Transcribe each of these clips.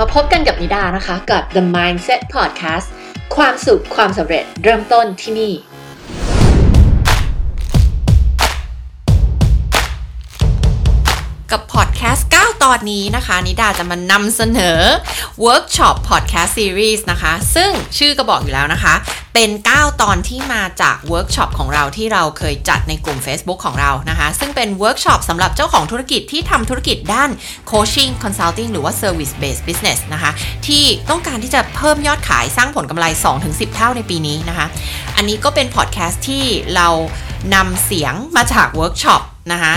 มาพบกันกับนิดานะคะ กับ The Mindset Podcast ความสุขความสำเร็จเริ่มต้นที่นี่ กับพอด ตอนนี้นะคะ นิดาจะมานำเสนอ Workshop Podcast Series นะคะ ซึ่งชื่อก็บอกอยู่แล้วนะคะ เป็น 9 ตอนที่มาจากเวิร์กช็อปของเราที่เราเคยจัดในกลุ่ม Facebook ของเรานะคะ ซึ่งเป็นเวิร์กช็อปสำหรับเจ้าของธุรกิจที่ทำธุรกิจด้าน Coaching Consulting หรือว่า Service Based Business นะคะ ที่ต้องการที่จะเพิ่มยอดขายสร้างผลกำไร 2-10 เท่าในปีนี้นะคะ อันนี้ก็เป็นพอดแคสต์ที่เรานำเสียงมาจากเวิร์กช็อปนะคะ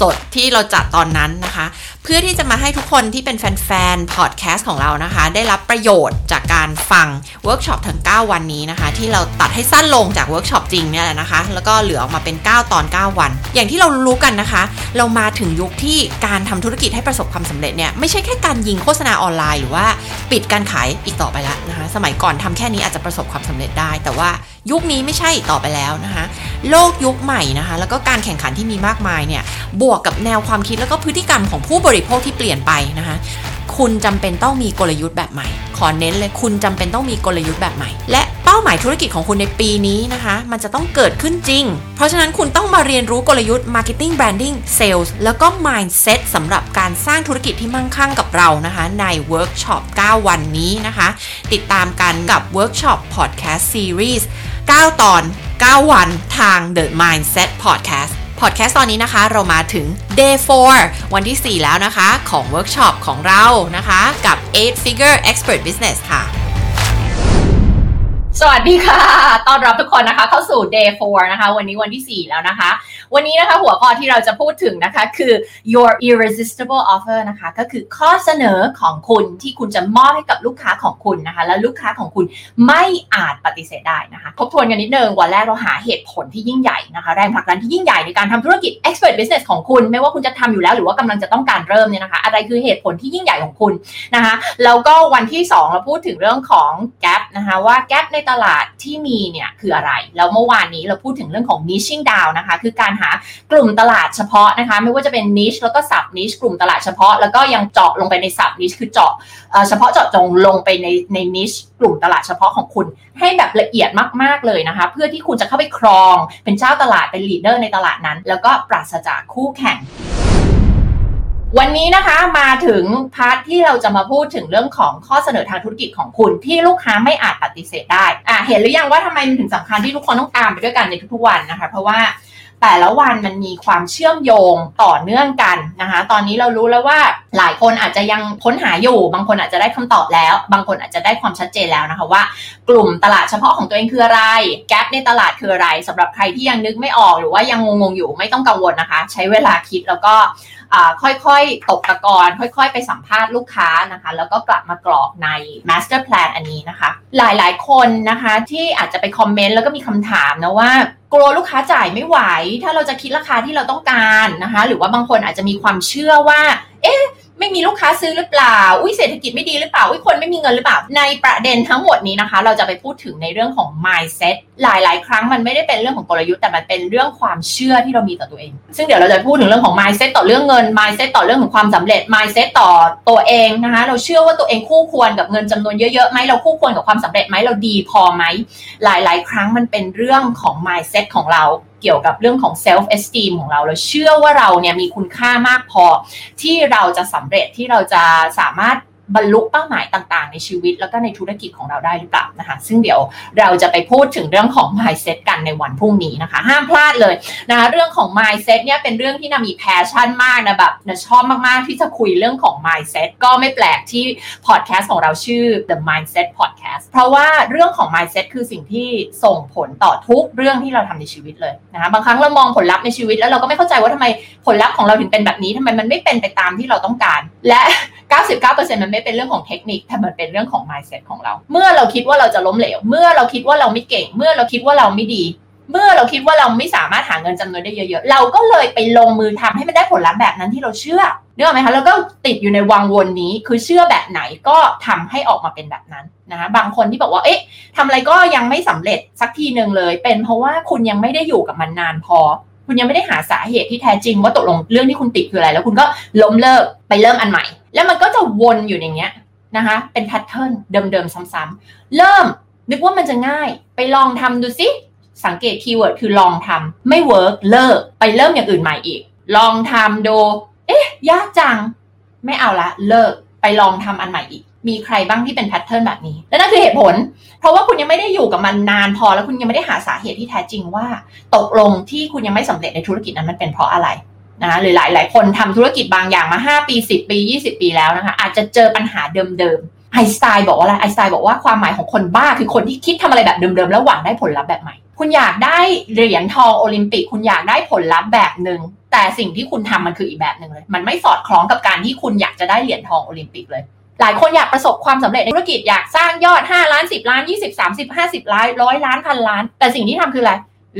สดๆ ที่เราจัดตอนนั้นนะคะ เพื่อที่จะมาให้ทุกคนที่เป็นแฟนๆ พอดแคสต์ของเรานะคะ ได้รับประโยชน์จากการฟังเวิร์กช็อปทั้ง 9 วันนี้นะคะ ที่เราตัดให้สั้นลงจากเวิร์กช็อปจริงเนี่ยแหละนะคะ แล้วก็เหลือออกมาเป็น 9 ตอน 9 วัน อย่างที่เรารู้กันนะคะ เรามาถึงยุคที่การทำธุรกิจให้ประสบความสำเร็จเนี่ยไม่ใช่แค่การยิงโฆษณาออนไลน์หรือว่าปิดการขายอีกต่อไปแล้วนะคะ สมัยก่อนทำแค่นี้อาจจะประสบความสำเร็จได้ แต่ว่ายุคนี้ไม่ใช่อีกต่อไปแล้วนะคะ โลกยุคใหม่นะคะ แล้วก็การแข่งขันที่มีมากมายเนี่ยบวกกับแนวความคิดแล้วก็พฤติกรรมของผู้บริโภคที่เปลี่ยนไปนะคะคุณจำเป็นต้องมีกลยุทธ์แบบใหม่ ขอเน้นเลยคุณจำเป็นต้องมีกลยุทธ์แบบใหม่ และเป้าหมายธุรกิจของคุณในปีนี้นะคะ มันจะต้องเกิดขึ้นจริง เพราะฉะนั้นคุณต้องมาเรียนรู้กลยุทธ์ Marketing Branding Sales แล้วก็ Mindset สำหรับการสร้างธุรกิจที่มั่งคั่งกับเรานะคะ ในเวิร์กช็อป9 วันนี้นะคะ ติดตามกันกับเวิร์กช็อป Podcast Series 9 ตอน 9 วันทาง The Mindset Podcast พอดแคสต์ตอนนี้นะคะเรามาถึง day 4 วันที่ 4 แล้วนะคะ ของเวิร์กช็อปของเรานะคะ กับ 8 figure expert business ค่ะ สวัสดีค่ะ ต้อนรับทุกคนนะคะ เข้าสู่ day 4 นะคะ วันนี้วันที่ 4 แล้วนะคะ วันนี้นะคะหัวข้อที่เราจะพูดถึงนะคะ คือ your irresistible offer นะคะ ก็คือข้อเสนอของคุณที่คุณจะมอบให้กับลูกค้าของคุณนะคะ และลูกค้าของคุณไม่อาจปฏิเสธได้นะคะ ทบทวนกันนิดนึง วันแรกเราหาเหตุผลที่ยิ่งใหญ่นะคะ แรงผลักดันที่ยิ่งใหญ่ในการทำธุรกิจ expert business ของคุณ ไม่ว่าคุณจะทำอยู่แล้วหรือว่ากำลังจะต้องการเริ่มเนี่ยนะคะ อะไรคือเหตุผลที่ยิ่งใหญ่ของคุณนะคะ แล้วก็วันที่ 2 เราพูดถึงเรื่องของ gap นะคะว่า gap ในตลาดที่มีเนี่ยคืออะไร แล้วเมื่อวานนี้เราพูดถึงเรื่องของ niching down นะคะ คือการหากลุ่มตลาดเฉพาะนะคะ ไม่ว่าจะเป็น niche แล้วก็ sub niche กลุ่มตลาดเฉพาะ แล้วก็ยังเจาะลงไปใน sub niche คือเจาะเฉพาะเจาะจงลงไปในใน niche กลุ่มตลาดเฉพาะของคุณให้แบบละเอียดมาก ๆ เลยนะคะ เพื่อที่คุณจะเข้าไปครองเป็นเจ้าตลาดเป็น leader ในตลาดนั้น แล้วก็ปราศจากคู่แข่ง วันนี้นะคะมาถึงพาร์ทที่เราจะมาพูดถึงเรื่องของข้อเสนอทางธุรกิจของคุณที่ลูกค้าไม่อาจปฏิเสธได้อะเห็นหรือยังว่าทำไมมันถึงสำคัญที่ทุกคนต้องตามไปด้วยกันในทุกๆวันนะคะ เพราะว่าแต่ละวันมันมีความเชื่อมโยงต่อเนื่องกันนะคะ ตอนนี้เรารู้แล้วว่าหลายคนอาจจะยังค้นหาอยู่ บางคนอาจจะได้คำตอบแล้ว บางคนอาจจะได้ความชัดเจนแล้วนะคะว่า กลุ่มตลาดเฉพาะของตัวเองคืออะไร แกลบในตลาดคืออะไรสำหรับใครที่ยังนึกไม่ออกหรือว่ายังงงๆอยู่ไม่ต้องกังวลนะคะ ใช้เวลาคิดแล้วก็ ค่อยๆ ตกตะกอนค่อยๆ ไปสัมภาษณ์ลูกค้านะคะ แล้วก็กลับมากรอกใน master plan อันนี้นะคะ หลายๆ คนนะคะที่อาจจะไปคอมเมนต์แล้วก็มีคำถามนะว่ากลัวลูกค้าจ่ายไม่ไหว ถ้าเราจะคิดราคาที่เราต้องการนะคะ หรือว่าบางคนอาจจะมีความเชื่อว่าเอ๊ะไม่มีลูกค้าซื้อหรือเปล่า อุ้ยเศรษฐกิจไม่ดีหรือเปล่า อุ้ยคนไม่มีเงินหรือเปล่า ในประเด็นทั้งหมดนี้นะคะ เราจะไปพูดถึงในเรื่องของ mindset หลาย ๆ ครั้งมันไม่ได้เป็นเรื่องของกลยุทธ์แต่มันเป็นเรื่องความเชื่อที่เรามีต่อตัวเอง ซึ่งเดี๋ยวเราจะพูดถึงเรื่องของ mindset ต่อเรื่องเงิน mindset ต่อเรื่องของความสำเร็จ mindset ต่อตัวเองนะคะ เราเชื่อว่าตัวเองคู่ควรกับเงินจำนวนเยอะ ๆ ไหมเราคู่ควรกับความสำเร็จไหมเราดีพอไหม หลาย ๆ ครั้งมันเป็นเรื่องของ mindset ของเราเกี่ยวกับเรื่องของ self esteem ของเรา เราเชื่อว่าเราเนี่ยมีคุณค่ามากพอที่เราจะสำเร็จที่เราจะสามารถ บรรลุเป้าหมายต่างๆ ในชีวิต แล้วก็ในธุรกิจของเราได้หรือเปล่านะคะ ซึ่งเดี๋ยวเราจะไปพูดถึงเรื่องของ mindset กันในวันพรุ่งนี้นะคะ ห้ามพลาดเลยนะคะเรื่องของ mindset เนี่ยเป็นเรื่องที่นามีแพชชั่นมากนะแบบนะชอบมากๆที่จะคุยเรื่องของ mindset ก็ไม่แปลกที่ podcast ของเราชื่อ the mindset podcast เพราะว่าเรื่องของ mindset คือสิ่งที่ส่งผลต่อทุกเรื่องที่เราทำในชีวิตเลยนะคะบางครั้งเรามองผลลัพธ์ในชีวิตแล้วเราก็ไม่เข้าใจว่าทำไมผลลัพธ์ของเราถึงเป็นแบบนี้ทำไมมันไม่เป็นไปตามที่เราต้องการ และ 99%มันไม่เป็นเรื่องของเทคนิคแต่มันเป็นเรื่องของ mindset ของเรา เมื่อเราคิดว่าเราจะล้มเหลว เมื่อเราคิดว่าเราไม่เก่ง เมื่อเราคิดว่าเราไม่ดี เมื่อเราคิดว่าเราไม่สามารถหาเงินจำนวนได้เยอะๆ เราก็เลยไปลงมือทำให้มันได้ผลลัพธ์แบบนั้นที่เราเชื่อเนอะไหมคะแล้วก็ติดอยู่ในวังวนนี้คือเชื่อแบบไหนก็ทำให้ออกมาเป็นแบบนั้นนะคะบางคนที่บอกว่าเอ๊ะทำอะไรก็ยังไม่สำเร็จสักทีหนึ่งเลย เป็นเพราะว่าคุณยังไม่ได้อยู่กับมันนานพอ คุณยังไม่ได้หาสาเหตุที่แท้จริงว่าตกลงเรื่องที่คุณติดคืออะไร แล้วคุณก็ล้มเลิกไปเริ่มอันใหม่ แล้วมันก็จะวนอยู่อย่างเงี้ยนะคะ เป็น pattern เดิมๆซ้ำๆเริ่มนึกว่ามันจะง่ายไปลองทำดูสิสังเกต keyword คือลองทำไม่ work เลิกไปเริ่มอย่างอื่นใหม่อีก ลองทำดูเอ๊ะ ยากจัง ไม่เอาละเลิกไปลองทำอันใหม่อีก มีใครบ้างที่เป็น pattern แบบนี้ และนั่นคือเหตุผล เพราะว่าคุณยังไม่ได้อยู่กับมันนานพอ แล้วคุณยังไม่ได้หาสาเหตุที่แท้จริงว่า ตกลงที่คุณยังไม่สำเร็จในธุรกิจนั้นมันเป็นเพราะอะไร นะหรือหลายหลายคนทำธุรกิจบางอย่างมา 5 ปี 10 ปี 20 ปีแล้วนะคะ อาจจะเจอปัญหาเดิมๆไอน์สไตน์บอกว่าอะไรไอน์สไตน์บอกว่าความหมายของคนบ้าคือคนที่คิดทำอะไรแบบเดิมๆแล้วหวังได้ผลลัพธ์แบบใหม่ คุณอยากได้เหรียญทองโอลิมปิก คุณอยากได้ผลลัพธ์แบบหนึ่งแต่สิ่งที่คุณทำมันคืออีกแบบหนึ่งเลย มันไม่สอดคล้องกับการที่คุณอยากจะได้เหรียญทองโอลิมปิกเลยหลายคนอยากประสบความสำเร็จในธุรกิจอยากสร้างยอด 5 ล้าน 10 ล้าน 20 30 50 ล้านร้อยล้านพันล้าน แต่สิ่งที่ทำคืออะไร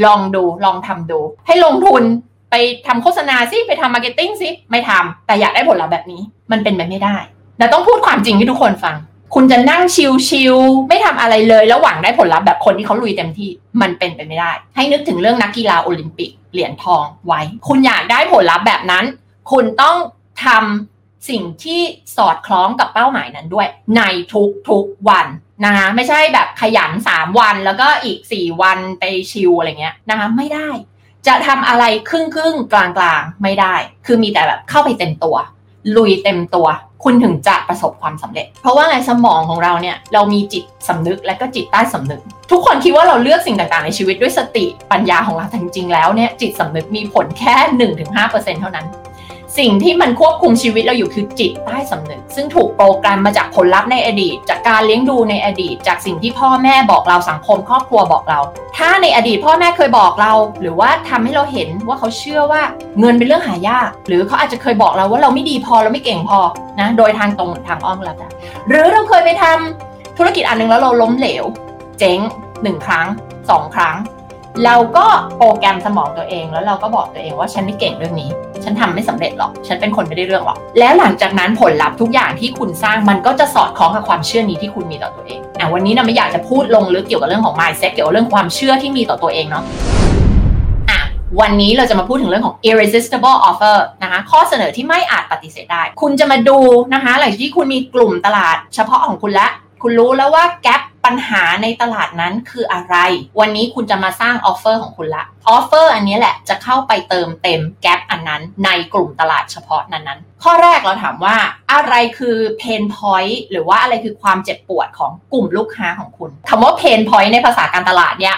ลองดูลองทำดู ให้ลงทุน ไปทำโฆษณาสิไปทำ marketing สิไม่ทำแต่อยากได้ผลลัพธ์แบบนี้ มันเป็นไปไม่ได้เราต้องพูดความจริงให้ทุกคนฟัง คุณจะนั่งชิลๆไม่ทำอะไรเลยแล้วหวังได้ผลลัพธ์แบบคนที่เขาลุยเต็มที่มันเป็นไปไม่ได้ ให้นึกถึงเรื่องนักกีฬาโอลิมปิกเหรียญทองไว้ คุณอยากได้ผลลัพธ์แบบนั้น คุณต้องทำสิ่งที่สอดคล้องกับเป้าหมายนั้นด้วย ในทุกๆวันนะคะไม่ใช่แบบขยัน 3 วันแล้วก็อีก 4 วันไปชิลอะไรเงี้ยนะคะไม่ได้ จะทำอะไรครึ่งครึ่งกลางกลางไม่ได้ คือมีแต่แบบเข้าไปเต็มตัว ลุยเต็มตัว คุณถึงจะประสบความสำเร็จ เพราะว่าไงสมองของเราเนี่ยเรามีจิตสำนึกและก็จิตใต้สำนึก ทุกคนคิดว่าเราเลือกสิ่งต่างๆ ในชีวิตด้วยสติปัญญาของเราจริงๆแล้วเนี่ยจิตสำนึกมีผลแค่ 1-5%เท่านั้น สิ่งที่มันควบคุมชีวิตเราอยู่คือจิตใต้สำนึก ซึ่งถูกโปรแกรมมาจากผลลัพธ์ในอดีต จากการเลี้ยงดูในอดีต จากสิ่งที่พ่อแม่บอกเราสังคมครอบครัวบอกเรา ถ้าในอดีตพ่อแม่เคยบอกเรา หรือว่าทำให้เราเห็นว่าเขาเชื่อว่าเงินเป็นเรื่องหายาก หรือเขาอาจจะเคยบอกเราว่าเราไม่ดีพอเราไม่เก่งพอนะโดยทางตรงทางอ้อมแล้วแต่หรือเราเคยไปทำธุรกิจอันหนึงแล้วเราล้มเหลว เจ๊งหนึ่งครั้งสองครั้ง เราก็โปรแกรมสมองตัวเอง แล้วเราก็บอกตัวเองว่าฉันไม่เก่งเรื่องนี้ ฉันทำไม่สำเร็จหรอก ฉันเป็นคนไม่ได้เรื่องหรอก แล้วหลังจากนั้นผลลัพธ์ทุกอย่างที่คุณสร้างมันก็จะสอดคล้องกับความเชื่อนี้ที่คุณมีต่อตัวเองอะวันนี้นะไม่อยากจะพูดลงลึกเกี่ยวกับเรื่องของ mindset เกี่ยวกับเรื่องความเชื่อที่มีต่อตัวเองเนาะอะวันนี้เราจะมาพูดถึงเรื่องของ irresistible offer นะคะข้อเสนอที่ไม่อาจปฏิเสธได้ คุณจะมาดูนะคะหลังจากที่คุณมีกลุ่มตลาดเฉพาะของคุณละ คุณรู้แล้วว่า gap ปัญหาในตลาดนั้นคืออะไร วันนี้คุณจะมาสร้าง offer ของคุณละ offer อันนี้แหละจะเข้าไปเติมเต็ม gap อันนั้นในกลุ่มตลาดเฉพาะนั้นๆ ข้อแรกเราถามว่าอะไรคือ pain point หรือว่าอะไรคือความเจ็บปวดของกลุ่มลูกค้าของคุณคำว่า pain point ในภาษาการตลาดเนี่ย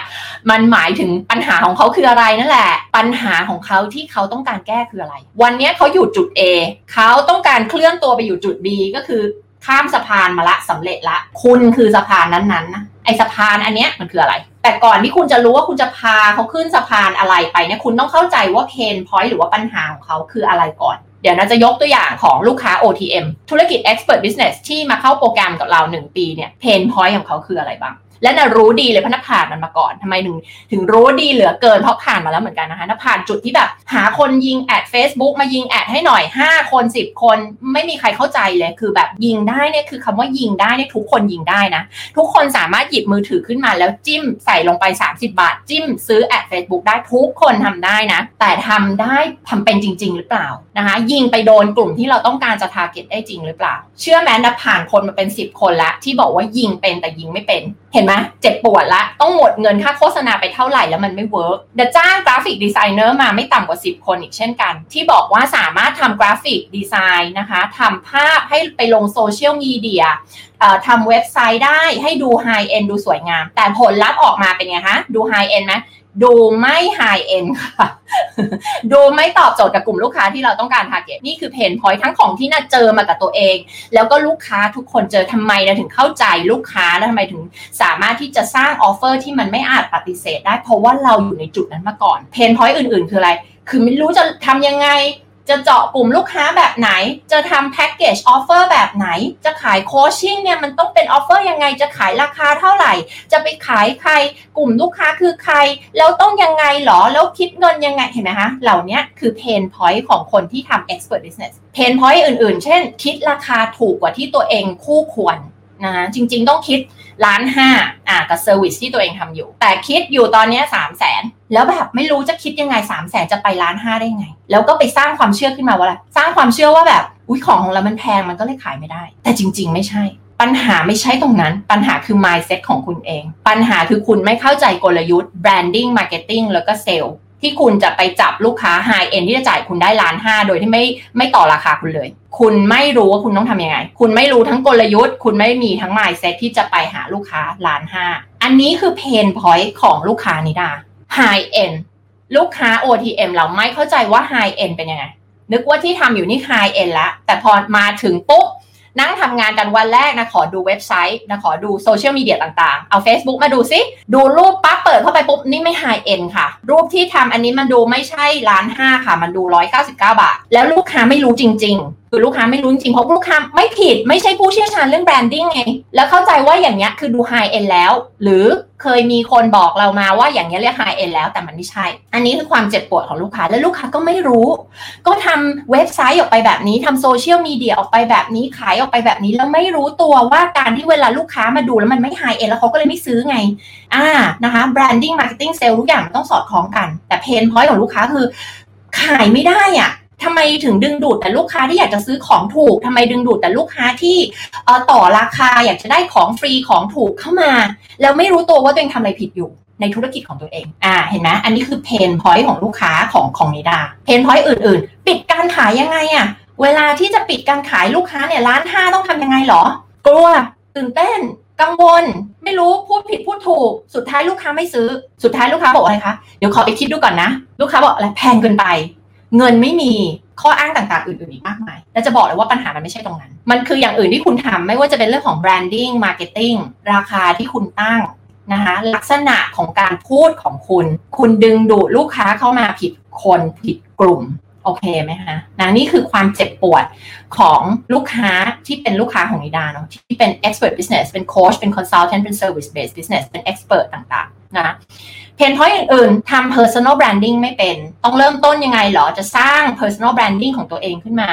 มันหมายถึงปัญหาของเขาคืออะไรนั่นแหละ ปัญหาของเขาที่เขาต้องการแก้คืออะไร วันนี้เขาอยู่จุด A เขาต้องการเคลื่อนตัวไปอยู่จุด B ก็คือ ข้ามสะพานมาละสำเร็จละ คุณคือสะพานนั้นๆนะไอสะพานอันเนี้ยมันคืออะไร แต่ก่อนที่คุณจะรู้ว่าคุณจะพาเขาขึ้นสะพานอะไรไปเนี่ยคุณต้องเข้าใจว่า pain point หรือว่าปัญหาของเขาคืออะไรก่อนเดี๋ยวนิดาจะยกตัวอย่างของลูกค้า OTM ธุรกิจ Expert Business ที่มาเข้าโปรแกรมกับเรา 1 ปีเนี่ย pain point ของเขาคืออะไรบ้าง และน่ะรู้ดีเลยเพราะน่ะผ่านมันมาก่อนทำไมถึงถึงรู้ดีเหลือเกินเพราะผ่านมาแล้วเหมือนกันนะคะน่ะผ่านจุดที่แบบ หาคนยิงแอด Facebook มายิงแอดให้หน่อย 5 คน 10 คนไม่มีใครเข้าใจเลยคือแบบยิงได้เนี่ยคือคำว่ายิงได้เนี่ยทุกคนยิงได้นะ ทุกคนสามารถหยิบมือถือขึ้นมาแล้วจิ้มใส่ลงไป 30 บาท จิ้มซื้อแอด Facebook ได้ทุกคนทำได้นะ แต่ทำได้ทำเป็นจริง ๆ หรือเปล่านะคะ ยิงไปโดนกลุ่มที่เราต้องการจะทาร์เก็ตได้จริงหรือเปล่า เชื่อไหมนะผ่านคนมาเป็น 10 คนละที่บอกว่ายิงเป็นแต่ยิงไม่เป็นเห็นไหมเจ็บปวดละต้องหมดเงินค่าโฆษณาไปเท่าไหร่แล้วมันไม่ work นิดาจ้าง graphic designer มาไม่ต่ำกว่า 10 คนอีกเช่นกัน ที่บอกว่าสามารถทำ graphic design นะคะทำภาพให้ไปลงโซเชียลมีเดียทำเว็บไซต์ได้ให้ดู high-end ดูสวยงาม แต่ผลลัพธ์ออกมาเป็นไงคะดู high-end ไหม ดูไม่ high-end ค่ะ ดูไม่ตอบโจทย์กับกลุ่มลูกค้าที่เราต้องการ target นี่คือ pain point ทั้งของที่นิดาเจอมากับตัวเอง แล้วก็ลูกค้าทุกคนเจอทำไมเราถึงเข้าใจลูกค้าแล้วทำไมถึงสามารถที่จะสร้าง offer ที่มันไม่อาจปฏิเสธได้เพราะว่าเราอยู่ในจุดนั้นมาก่อน pain point อื่นๆ คืออะไร คือไม่รู้จะทำยังไง จะเจาะกลุ่มลูกค้าแบบไหน จะทำ package offer แบบไหน จะขาย coaching เนี่ยมันต้องเป็น offer ยังไง จะขายราคาเท่าไหร่ จะไปขายใคร กลุ่มลูกค้าคือใคร แล้วต้องยังไงหรอ แล้วคิดเงินยังไง เห็นไหมคะ เหล่านี้คือ pain point ของคนที่ทำ expert business pain point อื่นๆ เช่น คิดราคาถูกกว่าที่ตัวเองคู่ควรนะจริงๆ ต้องคิด ล้านห้าอะกับ service ที่ตัวเองทำอยู่ แต่คิดอยู่ตอนนี้สามแสนแล้วแบบไม่รู้จะคิดยังไงสามแสนจะไปล้านห้าได้ไง แล้วก็ไปสร้างความเชื่อขึ้นมาว่าอะไรสร้างความเชื่อว่าแบบอุ้ยของของเรามันแพงมันก็เลยขายไม่ได้ แต่จริง ๆ ไม่ใช่ ปัญหาไม่ใช่ตรงนั้น ปัญหาคือ mindset ของคุณเอง ปัญหาคือคุณไม่เข้าใจกลยุทธ์ branding marketing แล้วก็ sale ที่คุณจะไปจับลูกค้า high end ที่จะจ่ายคุณได้ล้านห้าโดยที่ไม่ไม่ต่อราคาคุณเลย คุณไม่รู้ว่าคุณต้องทำยังไง คุณไม่รู้ทั้งกลยุทธ์ คุณไม่มีทั้ง mindset ที่จะไปหาลูกค้าล้านห้าอันนี้คือ pain point ของลูกค้านิดา high end ลูกค้า OTM เราไม่เข้าใจว่า high end เป็นยังไง นึกว่าที่ทำอยู่นี่ high end แล้วแต่พอมาถึงปุ๊บ นั่งทำงานกันวันแรกนะขอดูเว็บไซต์นะขอดูโซเชียลมีเดียต่างๆ เอา Facebook มาดูซิดูรูปปั๊บเปิดเข้าไปปุ๊บ นี่ไม่ไฮเอ็นค่ะ รูปที่ทำอันนี้มันดูไม่ใช่ล้านห้าค่ะ มันดู 199 บาท แล้วลูกค้าไม่รู้จริง ๆ คือลูกค้าไม่รู้จริงเพราะลูกค้าไม่ผิดไม่ใช่ผู้เชี่ยวชาญเรื่องแบรนดิ้งไงแล้วเข้าใจว่าอย่างเงี้ยคือดู high end แล้ว หรือเคยมีคนบอกเรามาว่าอย่างเงี้ยเรียก high end แล้วแต่มันไม่ใช่ อันนี้คือความเจ็บปวดของลูกค้าและลูกค้าก็ไม่รู้ ก็ทำเว็บไซต์ออกไปแบบนี้ทำโซเชียลมีเดียออกไปแบบนี้ขายออกไปแบบนี้แล้วไม่รู้ตัวว่าการที่เวลาลูกค้ามาดูแล้วมันไม่ high end แล้วเขาก็เลยไม่ซื้อไงอ่านะคะ branding marketing sale ทุกอย่างมันต้องสอดคล้องกัน แต่ pain point ของลูกค้าคือขายไม่ได้อะ ทำไมถึงดึงดูดแต่ลูกค้าที่อยากจะซื้อของถูกทำไมดึงดูดแต่ลูกค้าที่เอ่อต่อราคาอยากจะได้ของฟรีของถูกเข้ามา แล้วไม่รู้ตัวว่าตัวเองทำอะไรผิดอยู่ในธุรกิจของตัวเอง อ่า เห็นไหมอันนี้คือ pain point ของลูกค้าของของนิดา pain point อื่น ๆ ปิดการขายยังไงอะเวลาที่จะปิดการขายลูกค้าเนี่ยล้านห้าต้องทำยังไงหรอ กลัว ตื่นเต้น กังวล ไม่รู้ พูดผิดพูดถูก สุดท้ายลูกค้าไม่ซื้อ สุดท้ายลูกค้าบอกอะไรคะ เดี๋ยวขอไปคิดดูก่อนนะ ลูกค้าบอกอะไรแพงเกินไป เงินไม่มีข้ออ้างต่างๆ อื่นๆอีกมากมาย และจะบอกเลยว่าปัญหามันไม่ใช่ตรงนั้น มันคืออย่างอื่นที่คุณทำไม่ว่าจะเป็นเรื่องของ branding marketing ราคาที่คุณตั้งนะคะลักษณะของการพูดของคุณ คุณดึงดูดลูกค้าเข้ามาผิดคนผิดกลุ่มโอเคไหมคะนะนี่คือความเจ็บปวดของลูกค้าที่เป็นลูกค้าของนิดาเนาะที่เป็น expert business เป็น coach เป็น consultant เป็น service based business เป็น expert ต่างๆ นะเพนพอยต์อื่นๆทำ personal branding ไม่เป็น ต้องเริ่มต้นยังไงเหรอ จะสร้าง personal branding ของตัวเองขึ้นมา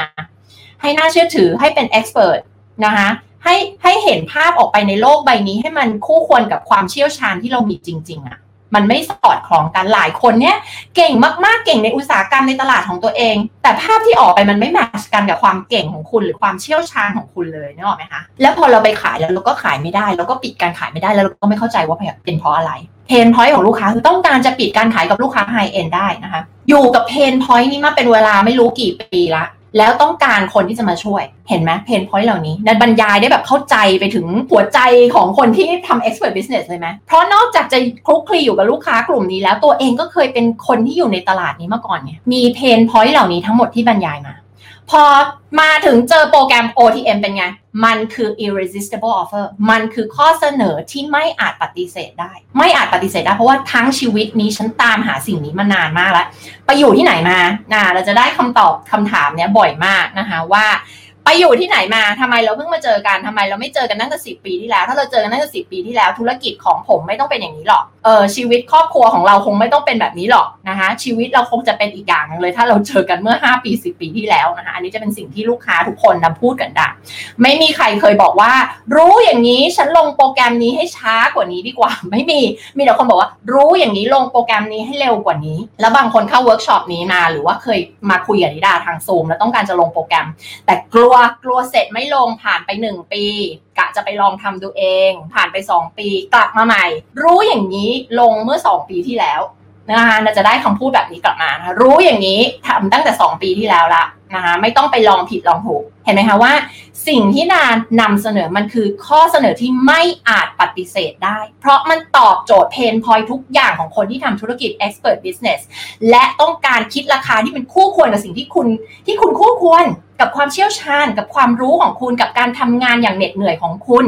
ให้น่าเชื่อถือให้เป็น expert นะคะให้ให้เห็นภาพออกไปในโลกใบนี้ให้มันคู่ควรกับความเชี่ยวชาญที่เรามีจริง ๆอะ มันไม่สอดคล้องกันหลายคนเนี่ยเก่งมากๆเก่งในอุตสาหกรรมในตลาดของตัวเอง แต่ภาพที่ออกไปมันไม่แมทช์กันกับความเก่งของคุณหรือความเชี่ยวชาญของคุณเลยนึกออกไหมคะแล้วพอเราไปขายแล้วเราก็ขายไม่ได้เราก็ปิดการขายไม่ได้แล้วเราก็ไม่เข้าใจว่าเป็นเพราะอะไร pain point ของลูกค้าคือต้องการจะปิดการขายกับลูกค้า high-end ได้นะคะอยู่กับ pain point นี้มาเป็นเวลาไม่รู้กี่ปีละ แล้วต้องการคนที่จะมาช่วยเห็นไหม pain point เหล่านี้นิดาบรรยายได้แบบเข้าใจไปถึงหัวใจของคนที่ทำ expert business เลยไหมเพราะนอกจากจะคลุกคลีอยู่กับลูกค้ากลุ่มนี้แล้วตัวเองก็เคยเป็นคนที่อยู่ในตลาดนี้มาก่อนเนี่ยมี pain point เหล่านี้ทั้งหมดที่บรรยายมา พอมาถึงเจอโปรแกรม OTM เป็นไง มันคือ irresistible offer มันคือข้อเสนอที่ไม่อาจปฏิเสธได้ ไม่อาจปฏิเสธได้ เพราะว่าทั้งชีวิตนี้ฉันตามหาสิ่งนี้มานานมากแล้ว ไปอยู่ที่ไหนมานะเราจะได้คำตอบคำถามเนี้ยบ่อยมากนะคะว่า ไปอยู่ที่ไหนมาทำไมเราเพิ่งมาเจอกันทำไมเราไม่เจอกันตั้งแต่สิปีที่แล้ว ถ้าเราเจอกันตั้งแต่สิปีที่แล้ว ธุรกิจของผมไม่ต้องเป็นอย่างนี้หรอกเออชีวิตครอบครัวของเราคงไม่ต้องเป็นแบบนี้หรอกนะคะชีวิตเราคงจะเป็นอีกอย่างนึงเลย ถ้าเราเจอกันเมื่อ 5 ปี 10 ปีที่แล้วนะคะอันนี้จะเป็นสิ่งที่ลูกค้าทุกคนนำพูดกันได้ไม่มีใครเคยบอกว่า รู้อย่างนี้ฉันลงโปรแกรมนี้ให้ช้ากว่านี้ดีกว่า ไม่มีมีแต่คนบอกว่า รู้อย่างนี้ลงโปรแกรมนี้ให้เร็วกว่านี้ แล้วบางคนเข้าเวิร์กช็อปนี้มาหรือว่าเคยมาคุยกับนิดาทางซูมแล้วต้องการจะลงโปรแกรม แต่กลัวกลัวเสร็จไม่ลงผ่านไปหนึ่งปี กะจะไปลองทำดูเอง ผ่านไปสองปีกลับมาใหม่ รู้อย่างนี้ลงเมื่อสองปีที่แล้วนะคะเราจะได้คำพูดแบบนี้กลับมานะคะรู้อย่างนี้ทำตั้งแต่สองปีที่แล้วละนะคะไม่ต้องไปลองผิดลองถูก เห็นไหมคะว่า สิ่งที่นานนำเสนอมันคือข้อเสนอที่ไม่อาจปฏิเสธได้ เพราะมันตอบโจทย์เพนพอยทุกอย่างของคนที่ทำธุรกิจ expert business และต้องการคิดราคาที่มันคู่ควรกับสิ่งที่คุณที่คุณคู่ควรกับความเชี่ยวชาญ กับความรู้ของคุณกับการทำงานอย่างเหน็ดเหนื่อยของคุณ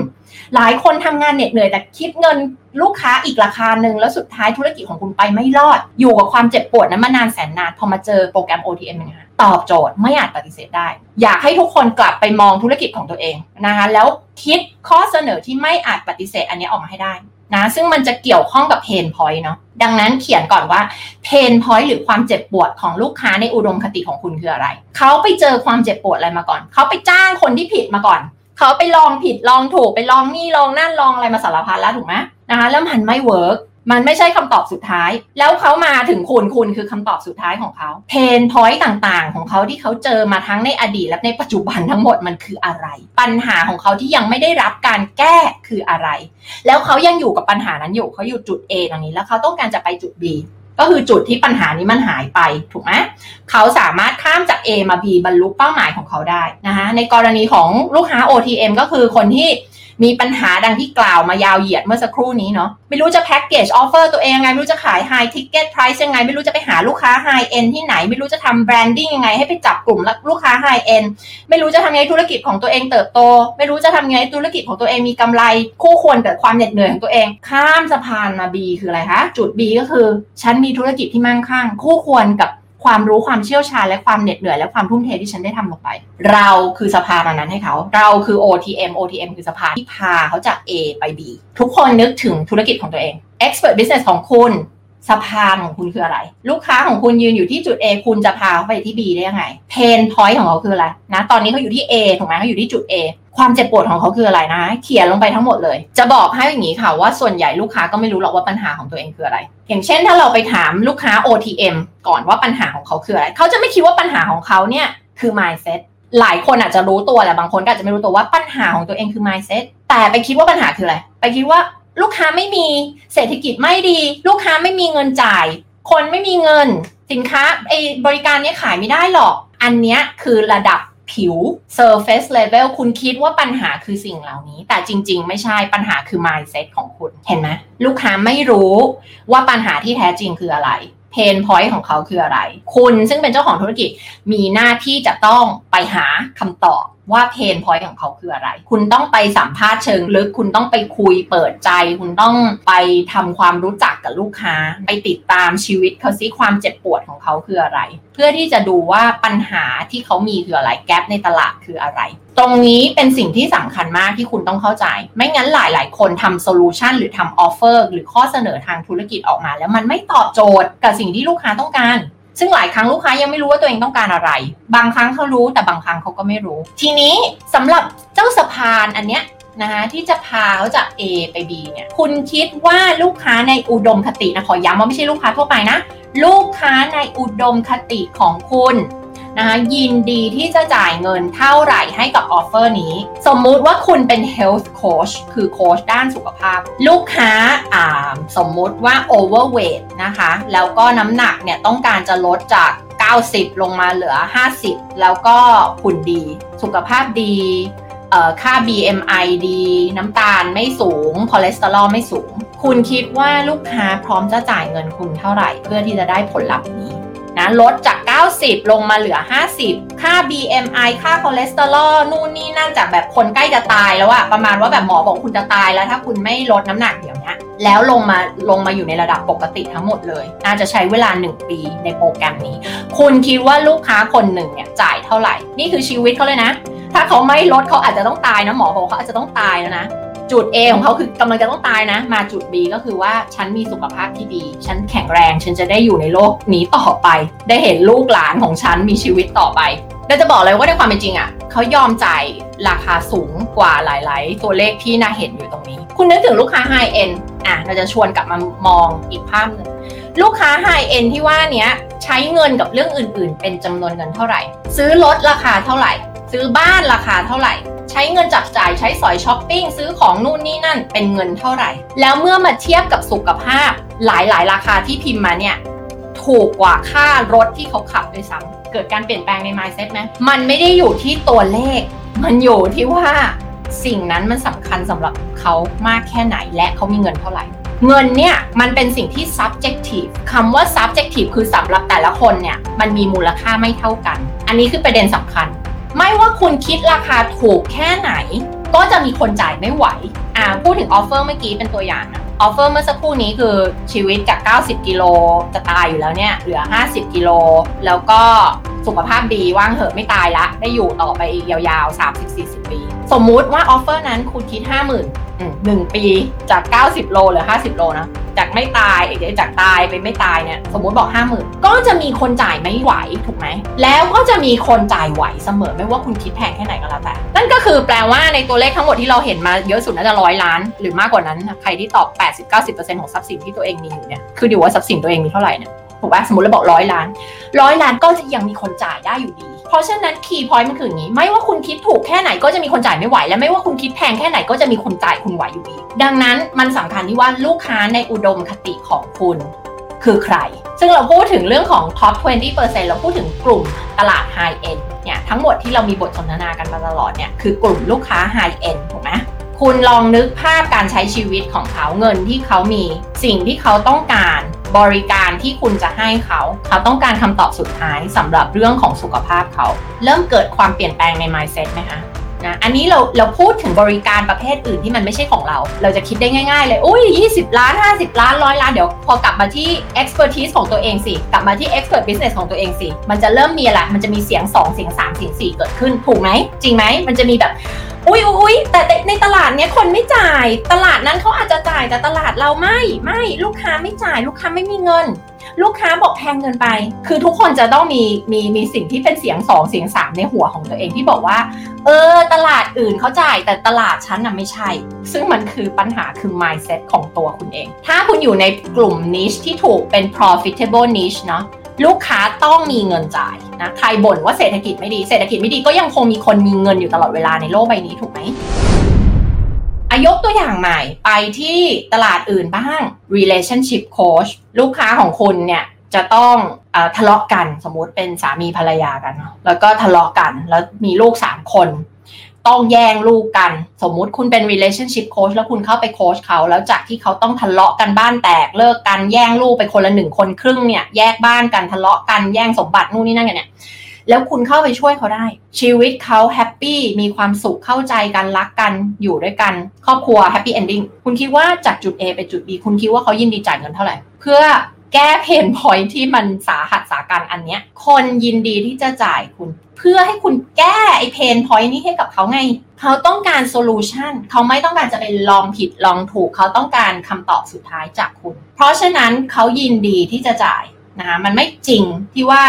หลายคนทำงานเหน็ดเหนื่อยแต่คิดเงินลูกค้าอีกราคาหนึ่งแล้วสุดท้ายธุรกิจของคุณไปไม่รอด อยู่กับความเจ็บปวดนั้นมานานแสนนานพอมาเจอโปรแกรม OTM นไงคะตอบโจทย์ไม่อาจปฏิเสธได้ อยากให้ทุกคนกลับไปมองธุรกิจของตัวเองนะคะแล้วคิดข้อเสนอที่ไม่อาจปฏิเสธอันนี้ออกมาให้ได้นะซึ่งมันจะเกี่ยวข้องกับ pain point เนาะดังนั้นเขียนก่อนว่า pain point หรือความเจ็บปวดของลูกค้าในอุดมคติของคุณคืออะไร เขาไปเจอความเจ็บปวดอะไรมาก่อน เขาไปจ้างคนที่ผิดมาก่อน เขาไปลองผิดลองถูกไปลองนี่ลองนั่นลองอะไรมาสารพัดแล้วถูกไหมนะคะแล้วมันไม่ work มันไม่ใช่คำตอบสุดท้าย แล้วเขามาถึงคุณคุณคือคำตอบสุดท้ายของเขา pain point ต่างๆ ของเขาที่เขาเจอมาทั้งในอดีตและในปัจจุบันทั้งหมดมันคืออะไร ปัญหาของเขาที่ยังไม่ได้รับการแก้คืออะไร แล้วเขายังอยู่กับปัญหานั้นอยู่เขาอยู่จุด A ตรงนี้ แล้วเขาต้องการจะไปจุด B ก็คือจุดที่ปัญหานี้มันหายไปถูกไหมเขาสามารถข้ามจาก A มา B บรรลุเป้าหมายของเขาได้นะคะในกรณีของลูกค้า OTM ก็คือคนที่ มีปัญหาดังที่กล่าวมายาวเหยียดเมื่อสักครู่นี้เนาะไม่รู้จะ package offer ตัวเองยังไง ไม่รู้จะขาย high ticket price ยังไง ไม่รู้จะไปหาลูกค้า high-end ที่ไหน ไม่รู้จะทำ branding ยังไง ให้ไปจับกลุ่มลูกค้าไฮเอ็นไม่รู้จะทำยังไงธุรกิจของตัวเองเติบโต ไม่รู้จะทำยังไงธุรกิจของตัวเองมีกำไร คู่ควรกับความเหน็ดเหนื่อยของตัวเอง ข้ามสะพานมา B คืออะไรคะจุด B ก็คือฉันมีธุรกิจที่มั่งคั่งคู่ควรกับ ความรู้ความเชี่ยวชาญและความเหน็ดเหนื่อยและความทุ่มเทที่ฉันได้ทำลงไป เราคือสภานนั้นให้เขา เราคือ OTM OTM คือสภาที่พาเขาจาก A ไป B ทุกคนนึกถึงธุรกิจของตัวเอง Expert Business ของคุณ สะพานของคุณคืออะไร ลูกค้าของคุณยืนอยู่ที่จุด A คุณจะพาเขาไปที่ B ได้ยังไง เพนพอยต์ของเขาคืออะไรนะตอนนี้เขาอยู่ที่ A ถูกไหมเขาอยู่ที่จุด A ความเจ็บปวดของเขาคืออะไรนะ เขียนลงไปทั้งหมดเลย จะบอกให้อย่างนี้ค่ะว่าส่วนใหญ่ลูกค้าก็ไม่รู้หรอกว่าปัญหาของตัวเองคืออะไร อย่างเช่นถ้าเราไปถามลูกค้า OTM ก่อนว่าปัญหาของเขาคืออะไร เขาจะไม่คิดว่าปัญหาของเขาเนี่ยคือ mindset หลายคนอาจจะรู้ตัวแต่บางคนก็อาจจะไม่รู้ตัวว่าปัญหาของตัวเองคือ mindset แต่ไปคิดว่าปัญหาคืออะไร ไปคิดว่า ลูกค้าไม่มีเศรษฐกิจไม่ดี ลูกค้าไม่มีเงินจ่าย คนไม่มีเงิน สินค้าไอบริการนี้ขายไม่ได้หรอก อันเนี้ยคือระดับผิว surface level คุณคิดว่าปัญหาคือสิ่งเหล่านี้ แต่จริง ๆ ไม่ใช่ปัญหาคือ mindset ของคุณ เห็นไหมลูกค้าไม่รู้ว่าปัญหาที่แท้จริงคืออะไร เพนพอยต์ของเขาคืออะไร คุณซึ่งเป็นเจ้าของธุรกิจมีหน้าที่จะต้องไปหาคำตอบ ว่า pain point ของเขาคืออะไร คุณต้องไปสัมภาษณ์เชิงลึก คุณต้องไปคุยเปิดใจ คุณต้องไปทำความรู้จักกับลูกค้า ไปติดตามชีวิตเขาซิความเจ็บปวดของเขาคืออะไร เพื่อที่จะดูว่าปัญหาที่เขามีคืออะไร gap ในตลาดคืออะไร ตรงนี้เป็นสิ่งที่สำคัญมากที่คุณต้องเข้าใจ ไม่งั้นหลาย ๆ คนทำ solution หรือทำ offer หรือข้อเสนอทางธุรกิจออกมา แล้วมันไม่ตอบโจทย์กับสิ่งที่ลูกค้าต้องการ ซึ่งหลายครั้งลูกค้ายังไม่รู้ว่าตัวเองต้องการอะไร บางครั้งเขารู้แต่บางครั้งเขาก็ไม่รู้ ทีนี้สำหรับเจ้าสะพานอันเนี้ยนะคะที่จะพาเขาจาก A ไป B เนี่ย คุณคิดว่าลูกค้าในอุดมคตินะขอย้ำว่าไม่ใช่ลูกค้าทั่วไปนะ ลูกค้าในอุดมคติของคุณ นะคะยินดีที่จะจ่ายเงินเท่าไหร่ให้กับออฟเฟอร์นี้ สมมุติว่าคุณเป็น health coach คือโค้ชด้านสุขภาพ ลูกค้าอ่าสมมุติว่า overweight นะคะ แล้วก็น้ำหนักเนี่ยต้องการจะลดจาก 90 ลงมาเหลือ 50 แล้วก็หุ่นดี สุขภาพดีค่า BMI ดี น้ำตาลไม่สูง คอเลสเตอรอลไม่สูง คุณคิดว่าลูกค้าพร้อมจะจ่ายเงินคุณเท่าไหร่ เพื่อที่จะได้ผลลัพธ์นี้ นะลดจาก 90 ลงมาเหลือ 50 ค่า BMI ค่าคอเลสเตอรอลนู่นนี่นั่นจากแบบคนใกล้จะตายแล้วอะประมาณว่าแบบหมอบอกคุณจะตายแล้วถ้าคุณไม่ลดน้ำหนักเดี๋ยวนี้แล้วลงมาลงมาอยู่ในระดับปกติทั้งหมดเลย น่าจะใช้เวลา 1 ปีในโปรแกรมนี้ คุณคิดว่าลูกค้าคนหนึ่งเนี่ยจ่ายเท่าไหร่ นี่คือชีวิตเขาเลยนะ ถ้าเขาไม่ลดเขาอาจจะต้องตายนะหมอบอกเขาอาจจะต้องตายแล้วนะ จุด A ของเขาคือกำลังจะต้องตายนะ มาจุด B ก็คือว่าฉันมีสุขภาพที่ดี ฉันแข็งแรง ฉันจะได้อยู่ในโลกนี้ต่อไป ได้เห็นลูกหลานของฉันมีชีวิตต่อไปเราจะบอกเลยว่าในความเป็นจริงอะ่ะเขายอมจ่ายราคาสูงกว่าหลาย ๆ ตัวเลขที่น่าเห็นอยู่ตรงนี้ คุณนึกถึงลูกค้า High End อะเราจะชวนกลับมามองอีกภาพหนึ่งลูกค้า High End ที่ว่านี้ใช้เงินกับเรื่องอื่น ๆ เป็นจำนวนเงินเท่าไหร่ ซื้อรถราคาเท่าไหร่ ซื้อบ้านราคาเท่าไหร่ ใช้เงินจับจ่ายใช้สอยช้อปปิ้งซื้อของนู่นนี่นั่นเป็นเงินเท่าไหร่ แล้วเมื่อมาเทียบกับสุขภาพ หลายหลายราคาที่พิมพ์มาเนี่ยถูกกว่าค่ารถที่เขาขับด้วยซ้ำเกิดการเปลี่ยนแปลงใน mindset ไหมมันไม่ได้อยู่ที่ตัวเลข มันอยู่ที่ว่าสิ่งนั้นมันสำคัญสำหรับเขามากแค่ไหนและเขามีเงินเท่าไหร่ เงินเนี่ยมันเป็นสิ่งที่ subjective คำว่า subjective คือสำหรับแต่ละคนเนี่ยมันมีมูลค่าไม่เท่ากัน อันนี้คือประเด็นสำคัญ ไม่ว่าคุณคิดราคาถูกแค่ไหน ก็จะมีคนจ่ายไม่ไหว อ่าพูดถึงออฟเฟอร์เมื่อกี้เป็นตัวอย่างนะออฟเฟอร์เมื่อสักครู่นี้คือชีวิตจาก 90 กิโลจะตายอยู่แล้วเนี่ย เหลือ 50 กิโล แล้วก็สุขภาพดีว่างเหอะไม่ตายละ ได้อยู่ต่อไปอีกยาวๆ 30-40 ปี สมมุติว่าออฟเฟอร์นั้นคุณคิด 50,000 หนึ่งปีจาก 90 โลหลือ 50 โลนะ จากไม่ตายเอกจากตายไปไม่ตายเนี่ยสมมติบอก 50,000 ก็จะมีคนจ่ายไม่ไหวถูกไหม แล้วก็จะมีคนจ่ายไหวเสมอไม่ว่าคุณคิดแพงแค่ไหนก็แล้วแต่ นั่นก็คือแปลว่าในตัวเลขทั้งหมดที่เราเห็นมาเยอะสุดน่าจะร้อยล้าน หรือมากกว่านั้น ใครที่ตอบ 80-90%ของทรัพย์สินที่ตัวเองมีอยู่เนี่ยคือดูว่าทรัพย์สินตัวเองมีเท่าไหร่เนี่ย ถูกป่ะสมมติเราบอกร้อยล้านร้อยล้านก็จะยังมีคนจ่ายได้อยู่ดี เพราะฉะนั้นคีย์พอยต์มันคืออย่างนี้ ไม่ว่าคุณคิดถูกแค่ไหนก็จะมีคนจ่ายไม่ไหว และไม่ว่าคุณคิดแพงแค่ไหนก็จะมีคนจ่ายคุณไหวอยู่ดี ดังนั้นมันสำคัญที่ว่าลูกค้าในอุดมคติของคุณคือใคร ซึ่งเราพูดถึงเรื่องของ top 20%เราพูดถึงกลุ่มตลาด high end เนี่ยทั้งหมดที่เรามีบทสนทนากันมาตลอดเนี่ยคือกลุ่มลูกค้า high end ถูกไหม คุณลองนึกภาพการใช้ชีวิตของเขาเงินที่เขามี สิ่งที่เขาต้องการบริการที่คุณจะให้เขา เขาต้องการคำตอบสุดท้ายสำหรับเรื่องของสุขภาพเขา เริ่มเกิดความเปลี่ยนแปลงใน mindset ไหมคะนะอันนี้เราเราพูดถึงบริการประเภทอื่นที่มันไม่ใช่ของเรา เราจะคิดได้ง่าย ๆ เลย อุ้ย 20 ล้าน 50 ล้านร้อยล้าน เดี๋ยวพอกลับมาที่ expertise ของตัวเองสิ กลับมาที่ expert business ของตัวเองสิ มันจะเริ่มมีอะไร มันจะมีเสียง 2 เสียง 3 เสียง 4 เกิดขึ้น ถูกไหม จริงไหม มันจะมีแบบ อุ้ยอุ้ยแต่ในตลาดเนี้ยคนไม่จ่าย ตลาดนั้นเขาอาจจะจ่ายแต่ตลาดเราไม่ไม่ลูกค้าไม่จ่ายลูกค้าไม่มีเงิน ลูกค้าบอกแพงเกินไป คือทุกคนจะต้องมีมีมีสิ่งที่เป็นเสียงสองเสียงสามในหัวของตัวเองที่บอกว่า เออ ตลาดอื่นเขาจ่ายแต่ตลาดฉันน่ะไม่ใช่ ซึ่งมันคือปัญหาคือ mindset ของตัวคุณเอง ถ้าคุณอยู่ในกลุ่ม niche ที่ถูกเป็น profitable niche เนาะ ลูกค้าต้องมีเงินจ่ายนะใครบ่นว่าเศรษฐกิจไม่ดีเศรษฐกิจไม่ดีก็ยังคงมีคนมีเงินอยู่ตลอดเวลาในโลกใบนี้ถูกไหมอายกตัวอย่างใหม่ไปที่ตลาดอื่นบ้าง relationship coach ลูกค้าของคุณเนี่ยจะต้องอทะเลาะกันสมมุติเป็นสามีภรรยากัน แล้วก็ทะเลาะกันแล้วมีลูกสามคน ต้องแย่งลูกกัน สมมุติคุณเป็น relationship coach แล้วคุณเข้าไปโค้ชเขาแล้วจากที่เขาต้องทะเลาะกันบ้านแตกเลิกกันแย่งลูกไปคนละหนึ่งคนครึ่งเนี่ยแยกบ้านกันทะเลาะกันแย่งสมบัตินู่นนี่นั่นกันเนี่ยแล้วคุณเข้าไปช่วยเขาได้ ชีวิตเขา happy มีความสุขเข้าใจกันรักกันอยู่ด้วยกัน ครอบครัว happy ending คุณคิดว่าจากจุด A ไปจุด B คุณคิดว่าเขายินดีจ่ายเงินเท่าไหร่ เพื่อแก้ pain point ที่มันสาหัสสากรรจ์อันเนี้ยคนยินดีที่จะจ่ายคุณ เพื่อให้คุณแก้ไอ pain point นี้ให้กับเขาไง เขาต้องการ solution เขาไม่ต้องการจะไปลองผิดลองถูก เขาต้องการคำตอบสุดท้ายจากคุณ เพราะฉะนั้นเขายินดีที่จะจ่ายนะคะมันไม่จริงที่ว่า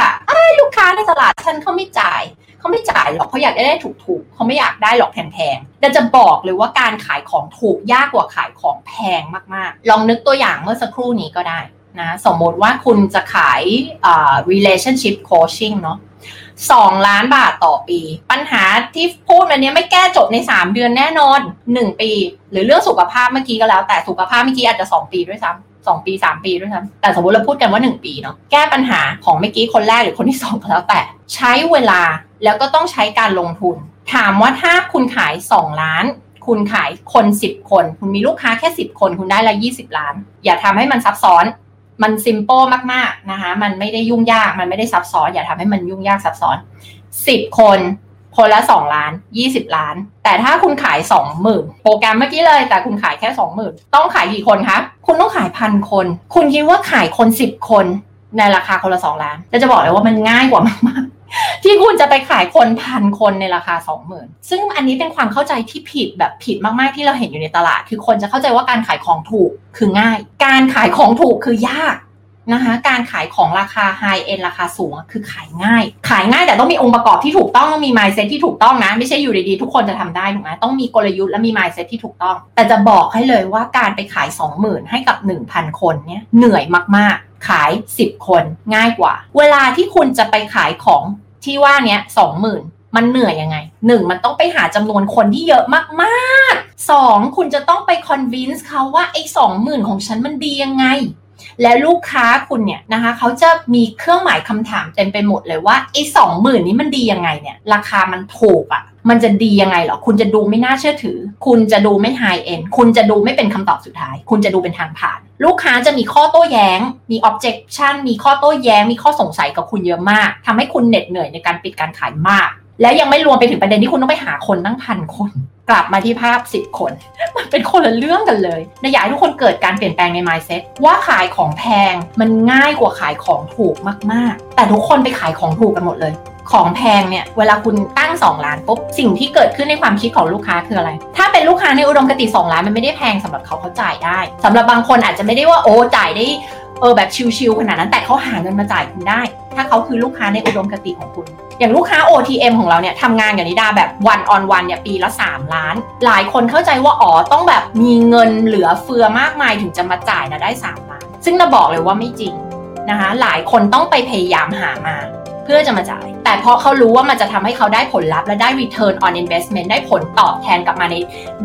ลูกค้าในตลาดฉันเขาไม่จ่ายเขาไม่จ่ายหรอกเขาอยากได้ถูกๆเขาไม่อยากได้หรอกแพงๆแต่จะบอกเลยว่าการขายของถูกยากกว่าขายของแพงมากๆ ลองนึกตัวอย่างเมื่อสักครู่นี้ก็ได้นะสมมติว่าคุณจะขาย relationship coaching เนาะ สองล้านบาทต่อปี ปัญหาที่พูดมาเนี้ยไม่แก้จบใน 3 เดือนแน่นอน 1 ปี หรือเรื่องสุขภาพเมื่อกี้ก็แล้ว แต่สุขภาพเมื่อกี้อาจจะ 2 ปีด้วยซ้ำสองปีสามปีด้วยซ้ำแต่สมมติเราพูดกันว่า1ปีเนาะแก้ปัญหาของเมื่อกี้คนแรกหรือคนที่2ก็แล้วแต่ ใช้เวลาแล้วก็ต้องใช้การลงทุน ถามว่าถ้าคุณขาย2ล้าน คุณขายคน10คน คุณมีลูกค้าแค่10คน คุณได้ละ20ล้าน อย่าทำให้มันซับซ้อน มันซิมเปิลมากๆนะคะ มันไม่ได้ยุ่งยาก มันไม่ได้ซับซ้อน อย่าทำให้มันยุ่งยากซับซ้อนสิบคน คนละสองล้านยี่สิบล้าน แต่ถ้าคุณขายสองหมื่นโปรแกรมเมื่อกี้เลย แต่คุณขายแค่สองหมื่นต้องขายกี่คนคะ คุณต้องขายพันคน คุณคิดว่าขายคนสิบคนในราคาคนละสองล้าน แล้วจะบอกเลยว่ามันง่ายกว่ามากๆ ที่คุณจะไปขายคนพันคนในราคาสองหมื่นซึ่งอันนี้เป็นความเข้าใจที่ผิดแบบผิดมากๆที่เราเห็นอยู่ในตลาด คือคนจะเข้าใจว่าการขายของถูกคือง่าย การขายของถูกคือยาก นะคะการขายของราคาไฮเอ็นราคาสูงคือขายง่าย ขายง่ายแต่ต้องมีองค์ประกอบที่ถูกต้องต้องมี mindset ที่ถูกต้องนะ ไม่ใช่อยู่ดีๆทุกคนจะทำได้ถูกไหมต้องมีกลยุทธ์และมี mindset ที่ถูกต้อง แต่จะบอกให้เลยว่าการไปขาย 20,000 ให้กับ 1,000 คนเนี่ยเหนื่อยมากๆ ขาย 10 คนง่ายกว่า เวลาที่คุณจะไปขายของที่ว่าเนี้20,000มันเหนื่อยยังไงหนึ่งมันต้องไปหาจำนวนคนที่เยอะมากๆสองคุณจะต้องไปคอนวินส์เขาว่าไอ้สองหมื่นของฉันมันดียังไง และลูกค้าคุณเนี่ยนะคะเขาจะมีเครื่องหมายคำถามเต็มไปหมดเลยว่าไอ้สองหมื่นนี้มันดียังไงเนี่ย ราคามันถูกอะ่ะมันจะดียังไงหรอ คุณจะดูไม่น่าเชื่อถือ คุณจะดูไม่ไฮเอ็นคุณจะดูไม่เป็นคำตอบสุดท้าย คุณจะดูเป็นทางผ่าน ลูกค้าจะมีข้อโต้แย้ง มี objection มีข้อโต้แย้ง มีข้อสงสัยกับคุณเยอะมากทำให้คุณเหน็ดเหนื่อยในการปิดการขายมาก และยังไม่รวมไปถึงประเด็นที่คุณต้องไปหาคนตั้งพันคน กลับมาที่ภาพ 10 คน มันเป็นคนละเรื่องกันเลยนอยากให้ทุกคนเกิดการเปลี่ยนแปลงใน mindset ว่าขายของแพงมันง่ายกว่าขายของถูกมาก ๆ แต่ทุกคนไปขายของถูกกันหมดเลย ของแพงเนี่ย เวลาคุณตั้ง 2 ล้านปุ๊บ สิ่งที่เกิดขึ้นในความคิดของลูกค้าคืออะไร ถ้าเป็นลูกค้าในอุดมคติ 2 ล้านมันไม่ได้แพงสำหรับเขาเขาจ่ายได้สำหรับบางคนอาจจะไม่ได้ว่าโอ้จ่ายได้เออแบบชิลๆขนาดนั้นแต่เขาหาเงินมาจ่ายคุณได้ ถ้าเขาคือลูกค้าในอุดมคติของคุณ อย่างลูกค้า OTM ของเราเนี่ยทำงานกับนิดาแบบวันออนวันเนี่ยปีละ 3 ล้าน หลายคนเข้าใจว่าอ๋อต้องแบบมีเงินเหลือเฟือมากมายถึงจะมาจ่ายนะได้ 3 ล้าน ซึ่งเราบอกเลยว่าไม่จริงนะคะหลายคนต้องไปพยายามหามาเพื่อจะมาจ่าย แต่เพราะเขารู้ว่ามันจะทำให้เขาได้ผลลัพธ์และได้ return on investment ได้ผลตอบแทนกลับมาใน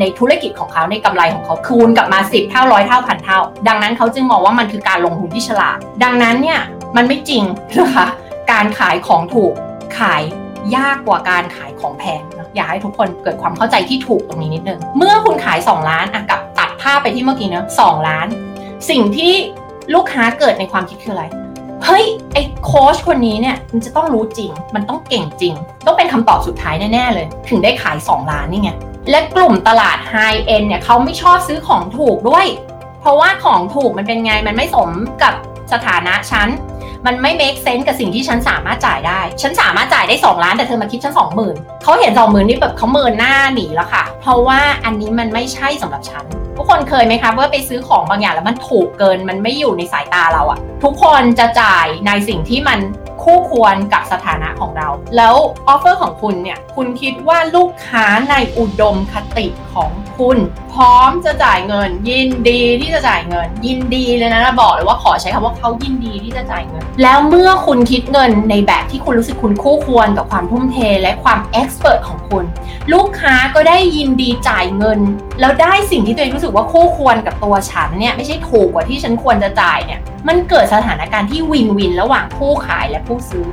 ในธุรกิจของเขาในกำไรของเขาคูณกลับมา 10 เท่าร้อยเท่าพันเท่า ดังนั้นเขาจึงมองว่ามันคือการลงทุนที่ฉลาด ดังนั้นเนี่ย มันไม่จริงนะคะ การขายของถูกขายยากกว่าการขายของแพงนะอยากให้ทุกคนเกิดความเข้าใจที่ถูกตรงนี้นิดนึง เมื่อคุณขาย 2 ล้านอะกับตัดภาพไปที่เมื่อกี้เนะสล้าน สิ่งที่ลูกค้าเกิดในความคิดคืออะไรเฮ้ยไอ้โค้ชคนนี้เนี่ยมันจะต้องรู้จริง มันต้องเก่งจริง ต้องเป็นคำตอบสุดท้ายแน่ๆเลย ถึงได้ขาย 2 ล้านนี่ไง และกลุ่มตลาดไฮเอ็นเนี่ยเขาไม่ชอบซื้อของถูกด้วย เพราะว่าของถูกมันเป็นไงมันไม่สมกับสถานะฉัน มันไม่ make sense กับสิ่งที่ฉันสามารถจ่ายได้ ฉันสามารถจ่ายได้ 2 ล้านแต่เธอมาคิดฉัน 20,000เขาเห็น 20,000นี่แบบเขาเมินหน้าหนีแล้วค่ะ เพราะว่าอันนี้มันไม่ใช่สำหรับฉัน ทุกคนเคยไหมคะว่าไปซื้อของบางอย่างแล้วมันถูกเกินมันไม่อยู่ในสายตาเราอะทุกคนจะจ่ายในสิ่งที่มันคู่ควรกับสถานะของเรา แล้ว offer ของคุณเนี่ย คุณคิดว่าลูกค้าในอุดมคติของคุณ พร้อมจะจ่ายเงิน ยินดีที่จะจ่ายเงิน ยินดีเลยนะบอกเลยว่าขอใช้คำว่าเขายินดีที่จะจ่ายเงิน แล้วเมื่อคุณคิดเงินในแบบที่คุณรู้สึกคุณคู่ควรกับความทุ่มเทและความ expertise ของคุณ ลูกค้าก็ได้ยินดีจ่ายเงิน แล้วได้สิ่งที่ตัวเองรู้สึกว่าคู่ควรกับตัวฉันเนี่ยไม่ใช่ถูกกว่าที่ฉันควรจะจ่ายเนี่ยมันเกิดสถานการณ์ที่ win-win ระหว่างผู้ขายและผู้ซื้อ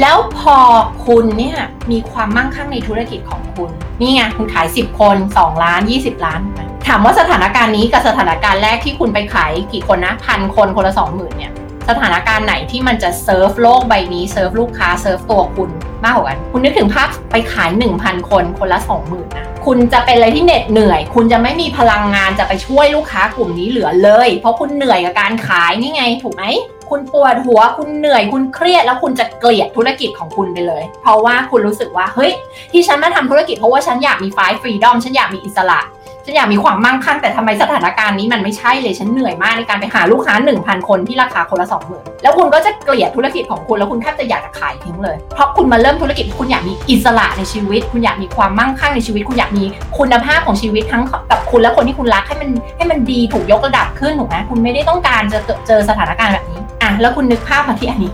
แล้วพอคุณเนี่ยมีความมั่งคั่งในธุรกิจของคุณ นี่ไงคุณขาย 10 คน 2 ล้าน 20 ล้าน ถามว่าสถานการณ์นี้กับสถานการณ์แรกที่คุณไปขายกี่คนนะพันคนคนละ 20,000เนี่ย สถานการณ์ไหนที่มันจะเซิร์ฟโลกใบนี้เซิร์ฟลูกค้าเซิร์ฟตัวคุณมากกว่ากัน คุณนึกถึงภาพไปขาย 1,000 คนคนละ 20,000นะคุณจะเป็นอะไรที่เหน็ดเหนื่อย คุณจะไม่มีพลังงานจะไปช่วยลูกค้ากลุ่มนี้เหลือเลย เพราะคุณเหนื่อยกับการขายนี่ไงถูกไหมคุณปวดหัวคุณเหนื่อยคุณเครียดแล้วคุณจะเกลียดธุรกิจของคุณไปเลย เพราะว่าคุณรู้สึกว่าเฮ้ยที่ฉันมาทำธุรกิจเพราะว่าฉันอยากมีไฟฟรีดอมฉันอยากมีอิสระ ฉันอยากมีความมั่งคั่งแต่ทำไมสถานการณ์นี้มันไม่ใช่เลยฉันเหนื่อยมากในการไปหาลูกค้า 1,000 คนที่ราคาคนละ20,000แล้วคุณก็จะเกลียดธุรกิจของคุณแล้วคุณแทบจะอยากจะขายทิ้งเลย เพราะคุณมาเริ่มธุรกิจคุณอยากมีอิสระในชีวิต คุณอยากมีความมั่งคั่งในชีวิต คุณอยากมีคุณภาพของชีวิตทั้งกับคุณและคนที่คุณรักให้มันให้มันดีถูกยกระดับขึ้นถูกไหมคุณไม่ได้ต้องการจะเจอสถานการณ์แบบนี้อะแล้วคุณนึกภาพมาที่อันนี้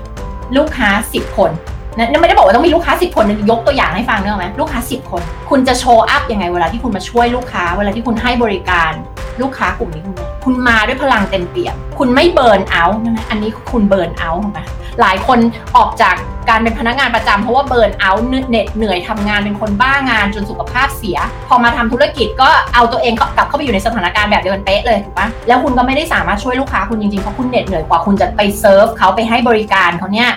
ลูกค้า 10 คน นะไม่ได้บอกว่าต้องมีลูกค้า 10 คนยกตัวอย่างให้ฟังเนอะไหมลูกค้า 10 คน คุณจะโชว์อัพยังไงเวลาที่คุณมาช่วยลูกค้า เวลาที่คุณให้บริการลูกค้ากลุ่มนี้คุณคุณมาด้วยพลังเต็มเปี่ยม คุณไม่ burnout นะอันนี้คุณ burnout ถูกไหมหลายคนออกจากการเป็นพนักงานประจำเพราะว่า burnout เหน็ดเหนื่อยทำงานเป็นคนบ้างานจนสุขภาพเสีย พอมาทำธุรกิจก็เอาตัวเองกลับเข้าไปอยู่ในสถานการณ์แบบเดียวกันเป๊ะเลยถูกปะแล้วคุณก็ไม่ได้สามารถช่วยลูกค้าคุณจริงๆเพราะคุณเหน็ดเหนื่อยกว่าคุณจะไปเซิร์ฟเขาไปให้บริการเขาเนี่ย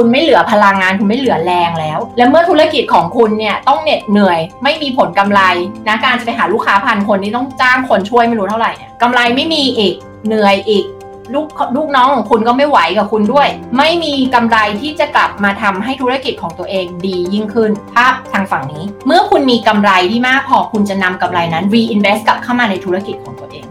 คุณไม่เหลือพลังงานคุณไม่เหลือแรงแล้ว และเมื่อธุรกิจของคุณเนี่ยต้องเหน็ดเหนื่อย ไม่มีผลกำไรนะการจะไปหาลูกค้าพันคนนี่ต้องจ้างคนช่วยไม่รู้เท่าไหร่เนี่ยกำไรไม่มีอีกเหนื่อยอีกลูกลูกน้องของคุณก็ไม่ไหวกับคุณด้วย ไม่มีกำไรที่จะกลับมาทำให้ธุรกิจของตัวเองดียิ่งขึ้น ภาพทางฝั่งนี้ เมื่อคุณมีกำไรที่มากพอคุณจะนำกำไรนั้น reinvest กลับเข้ามาในธุรกิจของตัวเอง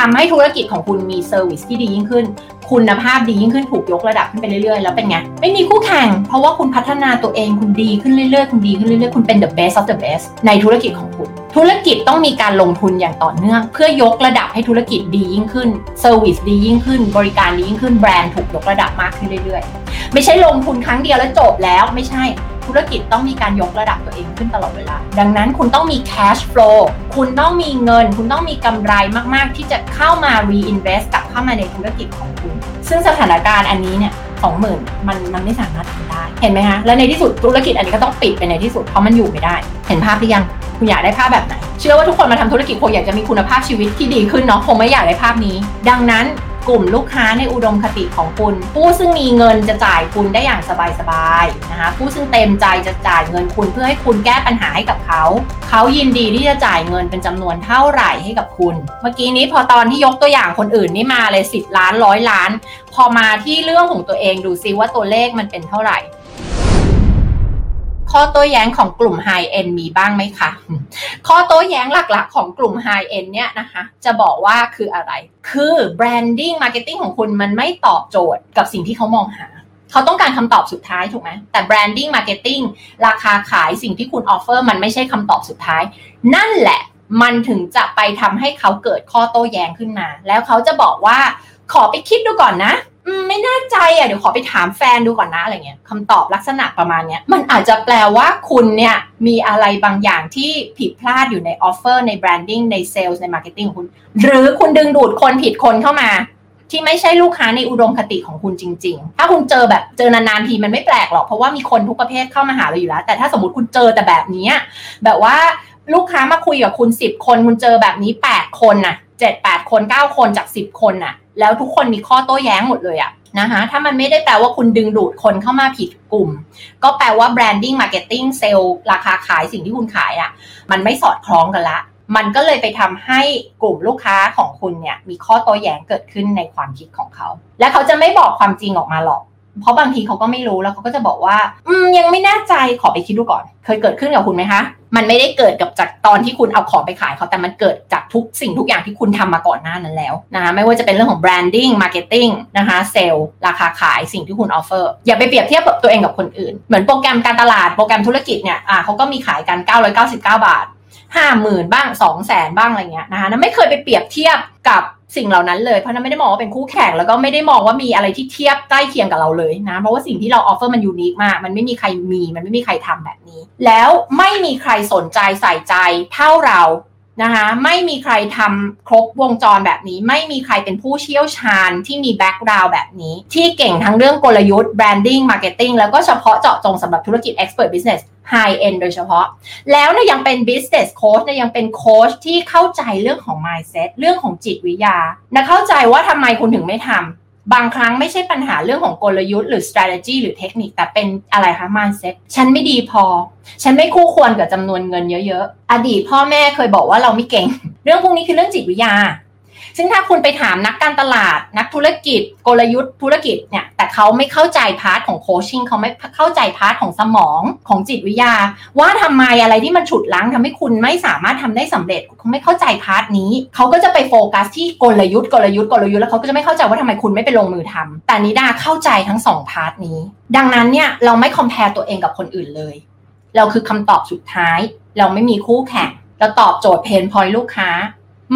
ทำให้ธุรกิจของคุณมี service ที่ดียิ่งขึ้น คุณภาพดียิ่งขึ้นถูกยกระดับขึ้นไปเรื่อยๆ แล้วเป็นไง ไม่มีคู่แข่ง เพราะว่าคุณพัฒนาตัวเองคุณดีขึ้นเรื่อยๆ คุณดีขึ้นเรื่อยๆ คุณเป็น the best of the best ในธุรกิจของคุณ ธุรกิจต้องมีการลงทุนอย่างต่อเนื่อง เพื่อยกระดับให้ธุรกิจดียิ่งขึ้นเซอร์วิสดียิ่งขึ้น บริการดียิ่งขึ้นแบรนด์ถูกยกระดับมากขึ้นเรื่อยๆ ไม่ใช่ลงทุนครั้งเดียวแล้วจบแล้วไม่ใช่ ธุรกิจต้องมีการยกระดับตัวเองขึ้นตลอดเวลา ดังนั้นคุณต้องมี cash flow คุณต้องมีเงิน คุณต้องมีกำไรมาก ๆ ที่จะเข้ามา reinvest กลับเข้ามาในธุรกิจของคุณ ซึ่งสถานการณ์อันนี้เนี่ยสองหมื่นมันมันไม่สามารถทำได้ เห็นไหมคะ และในที่สุดธุรกิจอันนี้ก็ต้องปิดไปในที่สุดเพราะมันอยู่ไม่ได้ เห็นภาพหรือยังคุณอยากได้ภาพแบบไหน เชื่อว่าทุกคนมาทำธุรกิจคงอยากจะมีคุณภาพชีวิตที่ดีขึ้นเนาะคงไม่อยากได้ภาพนี้ ดังนั้น กลุ่มลูกค้าในอุดมคติของคุณ ผู้ซึ่งมีเงินจะจ่ายคุณได้อย่างสบายๆนะคะผู้ซึ่งเต็มใจจะจ่ายเงินคุณเพื่อให้คุณแก้ปัญหาให้กับเขา เขายินดีที่จะจ่ายเงินเป็นจำนวนเท่าไหร่ให้กับคุณ เมื่อกี้นี้พอตอนที่ยกตัวอย่างคนอื่นนี่มาเลย 10 ล้านร้อยล้าน พอมาที่เรื่องของตัวเองดูซิว่าตัวเลขมันเป็นเท่าไหร่ ข้อโต้แย้งของกลุ่ม High End มีบ้างไหมคะ ข้อโต้แย้งหลักๆ ของกลุ่ม High End เนี่ยนะคะ จะบอกว่าคืออะไร คือ branding marketing ของคุณมันไม่ตอบโจทย์กับสิ่งที่เขามองหา เขาต้องการคำตอบสุดท้ายถูกไหมแต่ branding marketing ราคาขายสิ่งที่คุณออฟเฟอร์มันไม่ใช่คำตอบสุดท้าย นั่นแหละมันถึงจะไปทำให้เขาเกิดข้อโต้แย้งขึ้นมา แล้วเขาจะบอกว่าขอไปคิดดูก่อนนะ ไม่แน่ใจอะเดี๋ยวขอไปถามแฟนดูก่อนนะอะไรเงี้ยคำตอบลักษณะประมาณเนี้ยมันอาจจะแปลว่าคุณเนี่ยมีอะไรบางอย่างที่ผิดพลาดอยู่ใน offer ใน branding ในเซลล์ใน marketing ของคุณ หรือคุณดึงดูดคนผิดคนเข้ามา ที่ไม่ใช่ลูกค้าในอุดมคติของคุณจริง ๆ ถ้าคุณเจอแบบเจอนานๆทีมันไม่แปลกหรอกเพราะว่ามีคนทุกประเภทเข้ามาหาเราอยู่แล้ว แต่ถ้าสมมติคุณเจอแต่แบบนี้แบบว่า ลูกค้ามาคุยกับคุณสิบคนคุณเจอแบบนี้แปดคนน่ะเจ็ดแปดคนเก้าคนจากสิบคนน่ะ แล้วทุกคนมีข้อโต้แย้งหมดเลยอะนะคะถ้ามันไม่ได้แปลว่าคุณดึงดูดคนเข้ามาผิดกลุ่ม ก็แปลว่า branding marketing เซลล์ราคาขายสิ่งที่คุณขายอะ่ะ มันไม่สอดคล้องกันละ มันก็เลยไปทำให้กลุ่มลูกค้าของคุณเนี่ย มีข้อโต้แย้งเกิดขึ้นในความคิดของเขา และเขาจะไม่บอกความจริงออกมาหรอก เพราะบางทีเขาก็ไม่รู้แล้วเขาก็จะบอกว่า อืมยังไม่แน่ใจขอไปคิดดูก่อน เคยเกิดขึ้นกับคุณไหมคะ มันไม่ได้เกิดกับจากตอนที่คุณเอาของไปขายเขาแต่มันเกิดจากทุกสิ่งทุกอย่างที่คุณทำมาก่อนหน้านั้นแล้วนะคะไม่ว่าจะเป็นเรื่องของ branding marketing นะคะเซลล์ราคาขายสิ่งที่คุณ offer อร์อย่าไปเปรียบเทียบกับตัวเองกับคนอื่น เหมือนโปรแกรมการตลาดโปรแกรมธุรกิจเนี่ยอ่าเขาก็มีขายกัน 999 บาทห้าหมื่นบ้างสองแสนบ้างอะไรเงี้ยนะคะไม่เคยไปเปรียบเทียบกับ สิ่งเหล่านั้นเลยเพราะนั้นไม่ได้มองว่าเป็นคู่แข่งแล้วก็ไม่ได้มองว่ามีอะไรที่เทียบใกล้เคียงกับเราเลยนะ เพราะว่าสิ่งที่เรา offer มัน unique มาก มันไม่มีใครมี มันไม่มีใครทำแบบนี้ แล้วไม่มีใครสนใจใส่ใจเท่าเรา นะคะไม่มีใครทำครบวงจรแบบนี้ ไม่มีใครเป็นผู้เชี่ยวชาญที่มีแบ็กกราวด์แบบนี้ ที่เก่งทั้งเรื่องกลยุทธ์ branding marketing แล้วก็เฉพาะเจาะจงสำหรับธุรกิจ expert business high end โดยเฉพาะ แล้วเนี่ยยังเป็น business coach เนี่ยยังเป็นโค้ชที่เข้าใจเรื่องของ mindset เรื่องของจิตวิทยานะเข้าใจว่าทำไมคุณถึงไม่ทำ บางครั้งไม่ใช่ปัญหาเรื่องของกลยุทธ์หรือ strategy หรือเทคนิคแต่เป็นอะไรคะ mindset ฉันไม่ดีพอ ฉันไม่คู่ควรกับจำนวนเงินเยอะๆ อดีตพ่อแม่เคยบอกว่าเราไม่เก่ง เรื่องพวกนี้คือเรื่องจิตวิทยา ซึ่งถ้าคุณไปถามนักการตลาด นักธุรกิจ กลยุทธ์ธุรกิจเนี่ย แต่เขาไม่เข้าใจ part ของ coaching เขาไม่เข้าใจ part ของสมองของจิตวิทยา ว่าทำไมอะไรที่มันฉุดรั้งทำให้คุณไม่สามารถทำได้สำเร็จเขาไม่เข้าใจ part นี้ เขาก็จะไปโฟกัสที่กลยุทธ์กลยุทธ์กลยุทธ์แล้วเขาก็จะไม่เข้าใจว่าทำไมคุณไม่ไปลงมือทำแต่นิดาเข้าใจทั้งสอง part นี้ ดังนั้นเนี่ยเราไม่ compare ตัวเองกับคนอื่นเลย เราคือคำตอบสุดท้าย เราไม่มีคู่แข่งเราตอบโจทย์ pain point ลูกค้า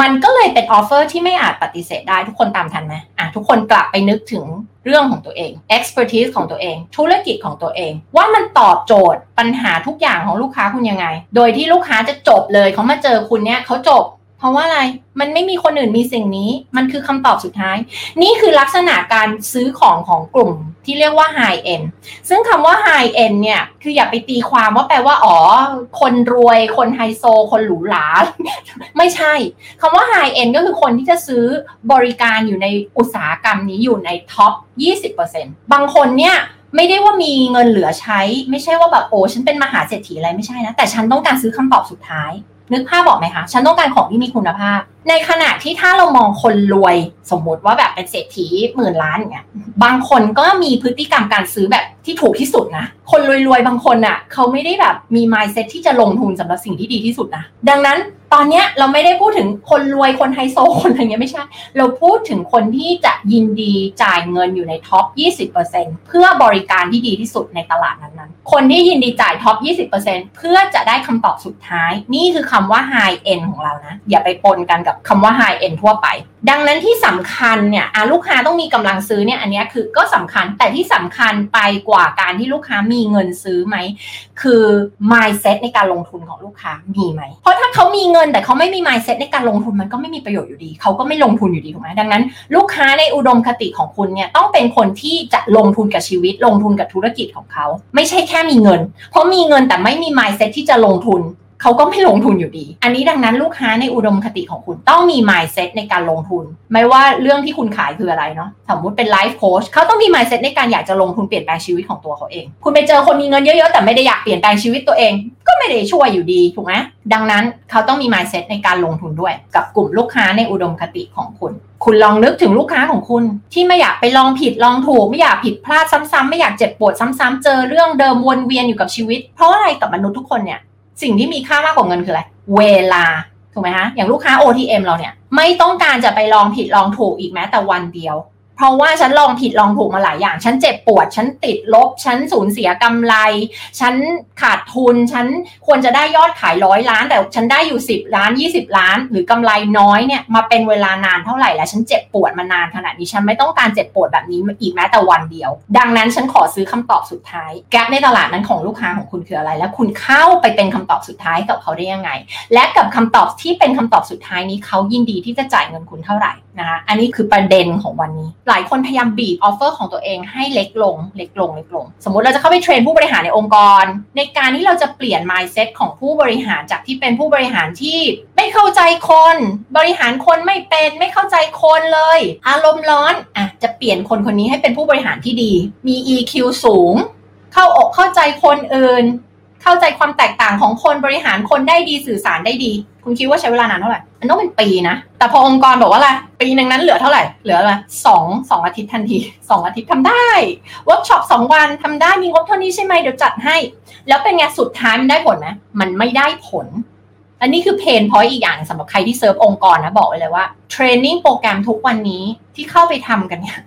มันก็เลยเป็น offer ที่ไม่อาจปฏิเสธได้ทุกคนตามทันไหมอะทุกคนกลับไปนึกถึงเรื่องของตัวเอง expertise ของตัวเอง ธุรกิจของตัวเอง ว่ามันตอบโจทย์ปัญหาทุกอย่างของลูกค้าคุณยังไง โดยที่ลูกค้าจะจบเลยเขามาเจอคุณเนี้ยเขาจบ เพราะว่าอะไร มันไม่มีคนอื่นมีสิ่งนี้ มันคือคำตอบสุดท้าย นี่คือลักษณะการซื้อของของกลุ่มที่เรียกว่า high end ซึ่งคำว่า high end เนี่ย คืออย่าไปตีความว่าแปลว่า อ๋อ คนรวย คนไฮโซ คนหรูหรา ไม่ใช่ คำว่า high end ก็คือคนที่จะซื้อบริการอยู่ในอุตสาหกรรมนี้อยู่ในท็อป 20%บางคนเนี่ยไม่ได้ว่ามีเงินเหลือใช้ ไม่ใช่ว่าแบบโอ้ฉันเป็นมหาเศรษฐีอะไรไม่ใช่นะ แต่ฉันต้องการซื้อคำตอบสุดท้าย นึกภาพบอกไหมคะ ฉันต้องการของที่มีคุณภาพ ในขณะที่ถ้าเรามองคนรวย สมมติว่าแบบเป็นเศรษฐีหมื่นล้านอย่างเงี้ย บางคนก็มีพฤติกรรมการซื้อแบบที่ถูกที่สุดนะ คนรวยๆบางคนอะ่ะ เขาไม่ได้แบบมี mindset ที่จะลงทุนสำหรับสิ่งที่ดีที่สุดนะ ดังนั้น ตอนนี้เราไม่ได้พูดถึงคนรวยคนไฮโซคนอะไรเงี้ยไม่ใช่ เราพูดถึงคนที่จะยินดีจ่ายเงินอยู่ใน top 20%เพื่อบริการที่ดีที่สุดในตลาดนั้นๆ คนที่ยินดีจ่าย top 20%เพื่อจะได้คำตอบสุดท้าย นี่คือคำว่า high end ของเรานะ อย่าไปปนกันกับคำว่า high end ทั่วไป ดังนั้นที่สำคัญเนี่ยลูกค้าต้องมีกำลังซื้อเนี่ยอันนี้คือก็สำคัญแต่ที่สำคัญไปกว่าการที่ลูกค้ามีเงินซื้อไหม คือ mindset ในการลงทุนของลูกค้ามีไหม เพราะถ้าเขามีเงินแต่เขาไม่มี mindset ในการลงทุนมันก็ไม่มีประโยชน์อยู่ดี เขาก็ไม่ลงทุนอยู่ดีถูกไหมดังนั้น ลูกค้าในอุดมคติของคุณเนี่ยต้องเป็นคนที่จะลงทุนกับชีวิต ลงทุนกับธุรกิจของเขา ไม่ใช่แค่มีเงิน เพราะมีเงินแต่ไม่มี mindset ที่จะลงทุน เขาก็ไม่ลงทุนอยู่ดี อันนี้ดังนั้นลูกค้าในอุดมคติของคุณต้องมี mindset ในการลงทุน ไม่ว่าเรื่องที่คุณขายคืออะไรเนาะสมมติเป็น life coach เขาต้องมี mindset ในการอยากจะลงทุนเปลี่ยนแปลงชีวิตของตัวเขาเอง คุณไปเจอคนมีเงินเยอะๆ แต่ไม่ได้อยากเปลี่ยนแปลงชีวิตตัวเอง ก็ไม่ได้ช่วยอยู่ดีถูกไหมดังนั้นเขาต้องมี mindset ในการลงทุนด้วย กับกลุ่มลูกค้าในอุดมคติของคุณ คุณลองนึกถึงลูกค้าของคุณ ที่ไม่อยากไปลองผิดลองถูก ไม่อยากผิดพลาดซ้ำๆไม่อยากเจ็บปวดซ้ำๆเจอเรื่องเดิมวนเวียนอยู่กับชีวิต เพราะอะไรกับมนุษย์ทุกคนเนี่ย สิ่งที่มีค่ามากกว่าเงินคืออะไร เวลา ถูกไหมฮะ อย่างลูกค้า OTM เราเนี่ย ไม่ต้องการจะไปลองผิดลองถูกอีกแม้แต่วันเดียว เพราะว่าฉันลองผิดลองถูกมาหลายอย่าง ฉันเจ็บปวด ฉันติดลบ ฉันสูญเสียกำไร ฉันขาดทุน ฉันควรจะได้ยอดขายร้อยล้าน แต่ฉันได้อยู่10ล้าน20ล้าน หรือกำไรน้อยเนี่ยมาเป็นเวลานานเท่าไหร่แล้ว ฉันเจ็บปวดมานานขนาดนี้ ฉันไม่ต้องการเจ็บปวดแบบนี้อีกแม้แต่วันเดียว ดังนั้นฉันขอซื้อคำตอบสุดท้าย แกลในตลาดนั้นของลูกค้าของคุณคืออะไร และคุณเข้าไปเป็นคำตอบสุดท้ายกับเขาได้ยังไง และกับคำตอบที่เป็นคำตอบสุดท้ายนี้เขายินดีที่จะจ่ายเงินคุณเท่าไหร่นะคะ อันนี้คือประเด็นของวันนี้หลายคนพยายามบีบออฟเฟอร์ของตัวเองให้เล็กลง เล็กลง เล็กลง สมมติเราจะเข้าไปเทรนผู้บริหารในองค์กร ในการที่เราจะเปลี่ยน mindset ของผู้บริหารจากที่เป็นผู้บริหารที่ไม่เข้าใจคน บริหารคนไม่เป็นไม่เข้าใจคนเลย อารมณ์ร้อนอะจะเปลี่ยนคนคนนี้ให้เป็นผู้บริหารที่ดี มี EQ สูง เข้าอกเข้าใจคนอื่น เข้าใจความแตกต่างของคนบริหารคนได้ดีสื่อสารได้ดี คุณคิดว่าใช้เวลานานเท่าไหร่มันต้องเป็นปีนะ แต่พอองค์กรบอกว่าอะไรปีหนึ่งนั้นเหลือเท่าไหร่เหลืออะไรสองสองอาทิตย์ทันทีสองอาทิตย์ทำได้เวิร์กช็อปสองวันทำได้มีงบเท่านี้ใช่ไหมเดี๋ยวจัดให้ แล้วเป็นไงสุดท้ายมันได้ผลไหมมันไม่ได้ผลอันนี้คือ pain point อีกอย่างสำหรับใครที่เซิร์ฟองค์กรนะบอกไว้เลยว่า training program ทุกวันนี้ที่เข้าไปทำกันเนี่ย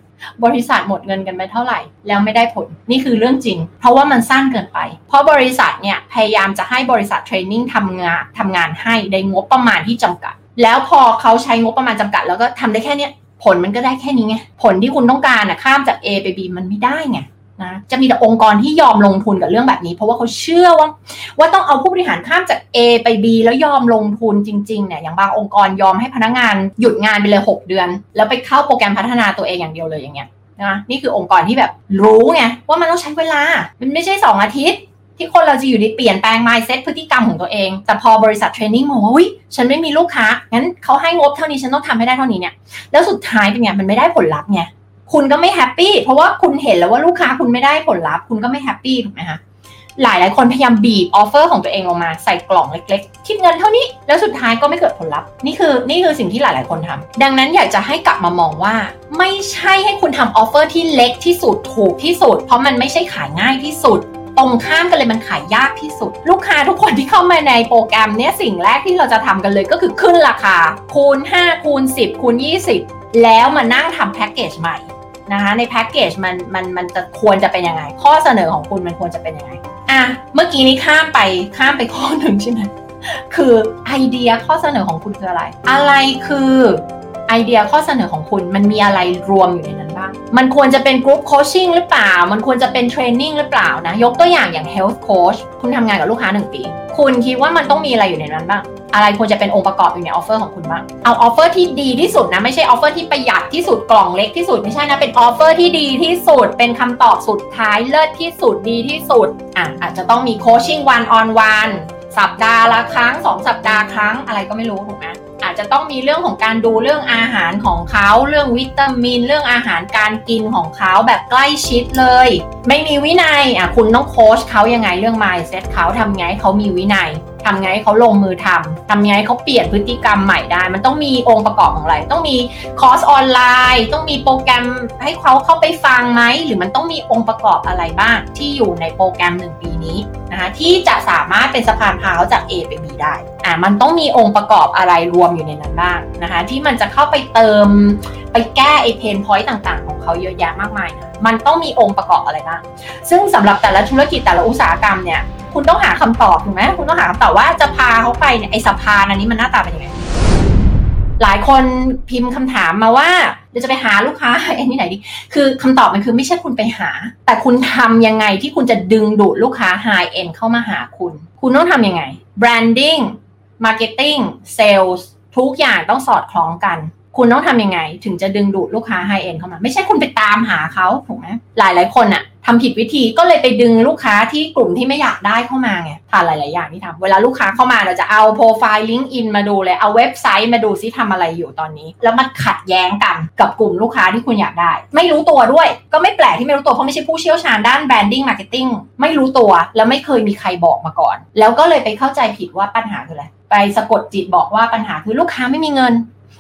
บริษัทหมดเงินกันไปเท่าไหร่ แล้วไม่ได้ผลนี่คือเรื่องจริง เพราะว่ามันสั้นเกินไป เพราะบริษัทเนี่ยพยายามจะให้บริษัทเทรนนิ่งทำงานทำงานให้ในงบประมาณที่จำกัด แล้วพอเขาใช้งบประมาณจำกัด แล้วก็ทำได้แค่เนี้ยผลมันก็ได้แค่นี้ไงผลที่คุณต้องการอะข้ามจาก A ไป B มันไม่ได้ไง นะจะมีแต่องค์กรที่ยอมลงทุนกับเรื่องแบบนี้ เพราะว่าเขาเชื่อว่า ว่าต้องเอาผู้บริหารข้ามจาก A ไป B แล้วยอมลงทุนจริงๆเนี่ยอย่างบางองค์กรยอมให้พนักงานหยุดงานไปเลย 6 เดือน แล้วไปเข้าโปรแกรมพัฒนาตัวเองอย่างเดียวเลยอย่างเงี้ยนะนี่คือองค์กรที่แบบรู้ไงว่ามันต้องใช้เวลา มันไม่ใช่ 2 อาทิตย์ ที่คนเราจะอยู่ในเปลี่ยนแปลง mindset พฤติกรรมของตัวเอง แต่พอบริษัท training มองว่าฉันไม่มีลูกค้างั้นเขาให้งบเท่านี้ฉันต้องทำให้ได้เท่านี้เนี่ยแล้วสุดท้ายเป็นไงมันไม่ได้ผลลัพธ์ไง คุณก็ไม่ happy เพราะว่าคุณเห็นแล้วว่าลูกค้าคุณไม่ได้ผลลัพธ์คุณก็ไม่ happy ถูกไหมคะหลายหลายคนพยายามบีบ offer ของตัวเองลงมาใส่กล่องเล็กๆ คิดเงินเท่านี้ แล้วสุดท้ายก็ไม่เกิดผลลัพธ์นี่คือนี่คือสิ่งที่หลายๆคนทำดังนั้นอยากจะให้กลับมามองว่า ไม่ใช่ให้คุณทำ offer ที่เล็กที่สุดถูกที่สุด เพราะมันไม่ใช่ขายง่ายที่สุด ตรงข้ามกันเลยมันขายยากที่สุด ลูกค้าทุกคนที่เข้ามาในโปรแกรมเนี้ยสิ่งแรกที่เราจะทำกันเลยก็คือขึ้นราคาคูณ 5 คูณ 10 คูณ 20 แล้วมานั่งทำแพ็กเกจใหม่ นะคะในแพ็กเกจมันมันมันจะควรจะเป็นยังไง ข้อเสนอของคุณมันควรจะเป็นยังไงอะเมื่อกี้นี้ข้ามไปข้ามไปข้อหนึ่งใช่ไหมคือไอเดียข้อเสนอของคุณคืออะไร อะไรคือไอเดียข้อเสนอของคุณมันมีอะไรรวมอยู่ในนั้นบ้าง มันควรจะเป็น group coaching หรือเปล่า มันควรจะเป็น training หรือเปล่านะ ยกตัวอย่างอย่าง health coach คุณทำงานกับลูกค้า 1 ปี คุณคิดว่ามันต้องมีอะไรอยู่ในนั้นบ้าง อะไรควรจะเป็นองค์ประกอบอยู่ใน offer ของคุณบ้าง เอา offer ที่ดีที่สุดนะ ไม่ใช่ offer ที่ประหยัดที่สุดกล่องเล็กที่สุดไม่ใช่นะ เป็น offer ที่ดีที่สุด เป็นคำตอบสุดท้ายเลิศที่สุดดีที่สุดอะอาจจะต้องมี coaching one on oneสัปดาห์ละครั้ง 2 สัปดาห์ครั้งอะไรก็ไม่รู้ถูกไหมอาจจะต้องมีเรื่องของการดูเรื่องอาหารของเขาเรื่องวิตามิน เรื่องอาหารการกินของเขาแบบใกล้ชิดเลย ไม่มีวินัยอะคุณต้องโค้ชเขายังไงเรื่อง mindset เขาทำไงให้เขามีวินัย ทำไงให้เขาลงมือทำทำไงให้เขาเปลี่ยนพฤติกรรมใหม่ได้ มันต้องมีองค์ประกอบของอะไร ต้องมีคอร์สออนไลน์ ต้องมีโปรแกรมให้เขาเข้าไปฟังไหม หรือมันต้องมีองค์ประกอบอะไรบ้าง ที่อยู่ในโปรแกรมหนึ่งปีนี้นะคะที่จะสามารถเป็นสะพานพาเขาจาก A ไป B ได้ อ่ามันต้องมีองค์ประกอบอะไรรวมอยู่ในนั้นบ้างนะคะที่มันจะเข้าไปเติมไปแก้ไอเพนพอยต์ต่างๆ ของเขาเยอะแยะมากมายนะมันต้องมีองค์ประกอบอะไรบ้าง ซึ่งสำหรับแต่ละธุรกิจแต่ละอุตสาหกรรมเนี่ยคุณต้องหาคำตอบถูกไหมคุณต้องหาคำตอบว่าจะพาเขาไปเนี่ยไอสะพานอันนี้มันหน้าตาเป็นยังไงหลายคนพิมพ์คำถามมาว่าเราจะไปหาลูกค้าไอ้นี่ไหนดี คือคำตอบมันคือไม่ใช่คุณไปหา แต่คุณทำยังไงที่คุณจะดึงดูดลูกค้า high end เข้ามาหาคุณ คุณต้องทำยังไง branding marketing sales ทุกอย่างต้องสอดคล้องกัน คุณต้องทำยังไง ถึงจะดึงดูดลูกค้าไฮเอ็นเข้ามา ไม่ใช่คุณไปตามหาเขาถูกไหมหลายหลายคนอะทำผิดวิธีก็เลยไปดึงลูกค้าที่กลุ่มที่ไม่อยากได้เข้ามาไงผ่านหลาย ๆ อย่างที่ทำเวลาลูกค้าเข้ามาเราจะเอาโปรไฟล์ลิงก์อินมาดูเลย เอาเว็บไซต์มาดูซิทำอะไรอยู่ตอนนี้ แล้วมันขัดแย้งกันกับกลุ่มลูกค้าที่คุณอยากได้ ไม่รู้ตัวด้วย ก็ไม่แปลกที่ไม่รู้ตัวเพราะไม่ใช่ผู้เชี่ยวชาญด้าน branding marketing ไม่รู้ตัวแล้วไม่เคยมีใครบอกมาก่อน แล้วก็เลยไปเข้าใจผิดว่าปัญหาคืออะไร ไปสะกดจิตบอกว่าปัญหาคือลูกค้าไม่มีเงิน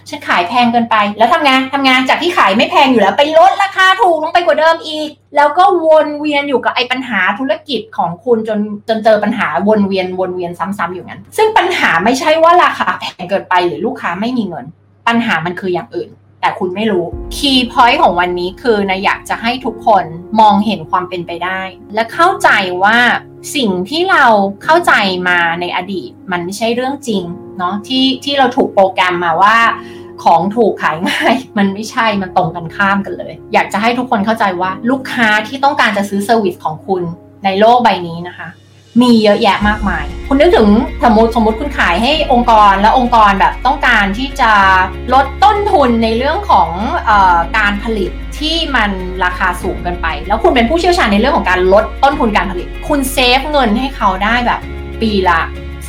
ฉันขายแพงเกินไป แล้วทำงานทำงานจากที่ขายไม่แพงอยู่แล้ว ไปลดราคาถูกลงไปกว่าเดิมอีก แล้วก็วนเวียนอยู่กับไอ้ปัญหาธุรกิจของคุณจนจนเจอปัญหาวนเวียนวนเวียนซ้ำๆอยู่งั้น ซึ่งปัญหาไม่ใช่ว่าราคาแพงเกินไปหรือลูกค้าไม่มีเงิน ปัญหามันคืออย่างอื่น แต่คุณไม่รู้คีย์พอยต์ของวันนี้คือนะอยากจะให้ทุกคนมองเห็นความเป็นไปได้ และเข้าใจว่าสิ่งที่เราเข้าใจมาในอดีต มันไม่ใช่เรื่องจริงเนาะที่ที่เราถูกโปรแกรมมาว่าของถูกขายง่าย มันไม่ใช่มันตรงกันข้ามกันเลย อยากจะให้ทุกคนเข้าใจว่าลูกค้าที่ต้องการจะซื้อเซอร์วิสของคุณในโลกใบนี้นะคะ มีเยอะแยะมากมาย คุณนึกถึงสมมติสมมติคุณขายให้องค์กรแล้วองค์กรแบบต้องการที่จะลดต้นทุนในเรื่องของออการผลิตที่มันราคาสูงเกินไป แล้วคุณเป็นผู้เชี่ยวชาญในเรื่องของการลดต้นทุนการผลิต คุณเซฟเงินให้เขาได้แบบปีละ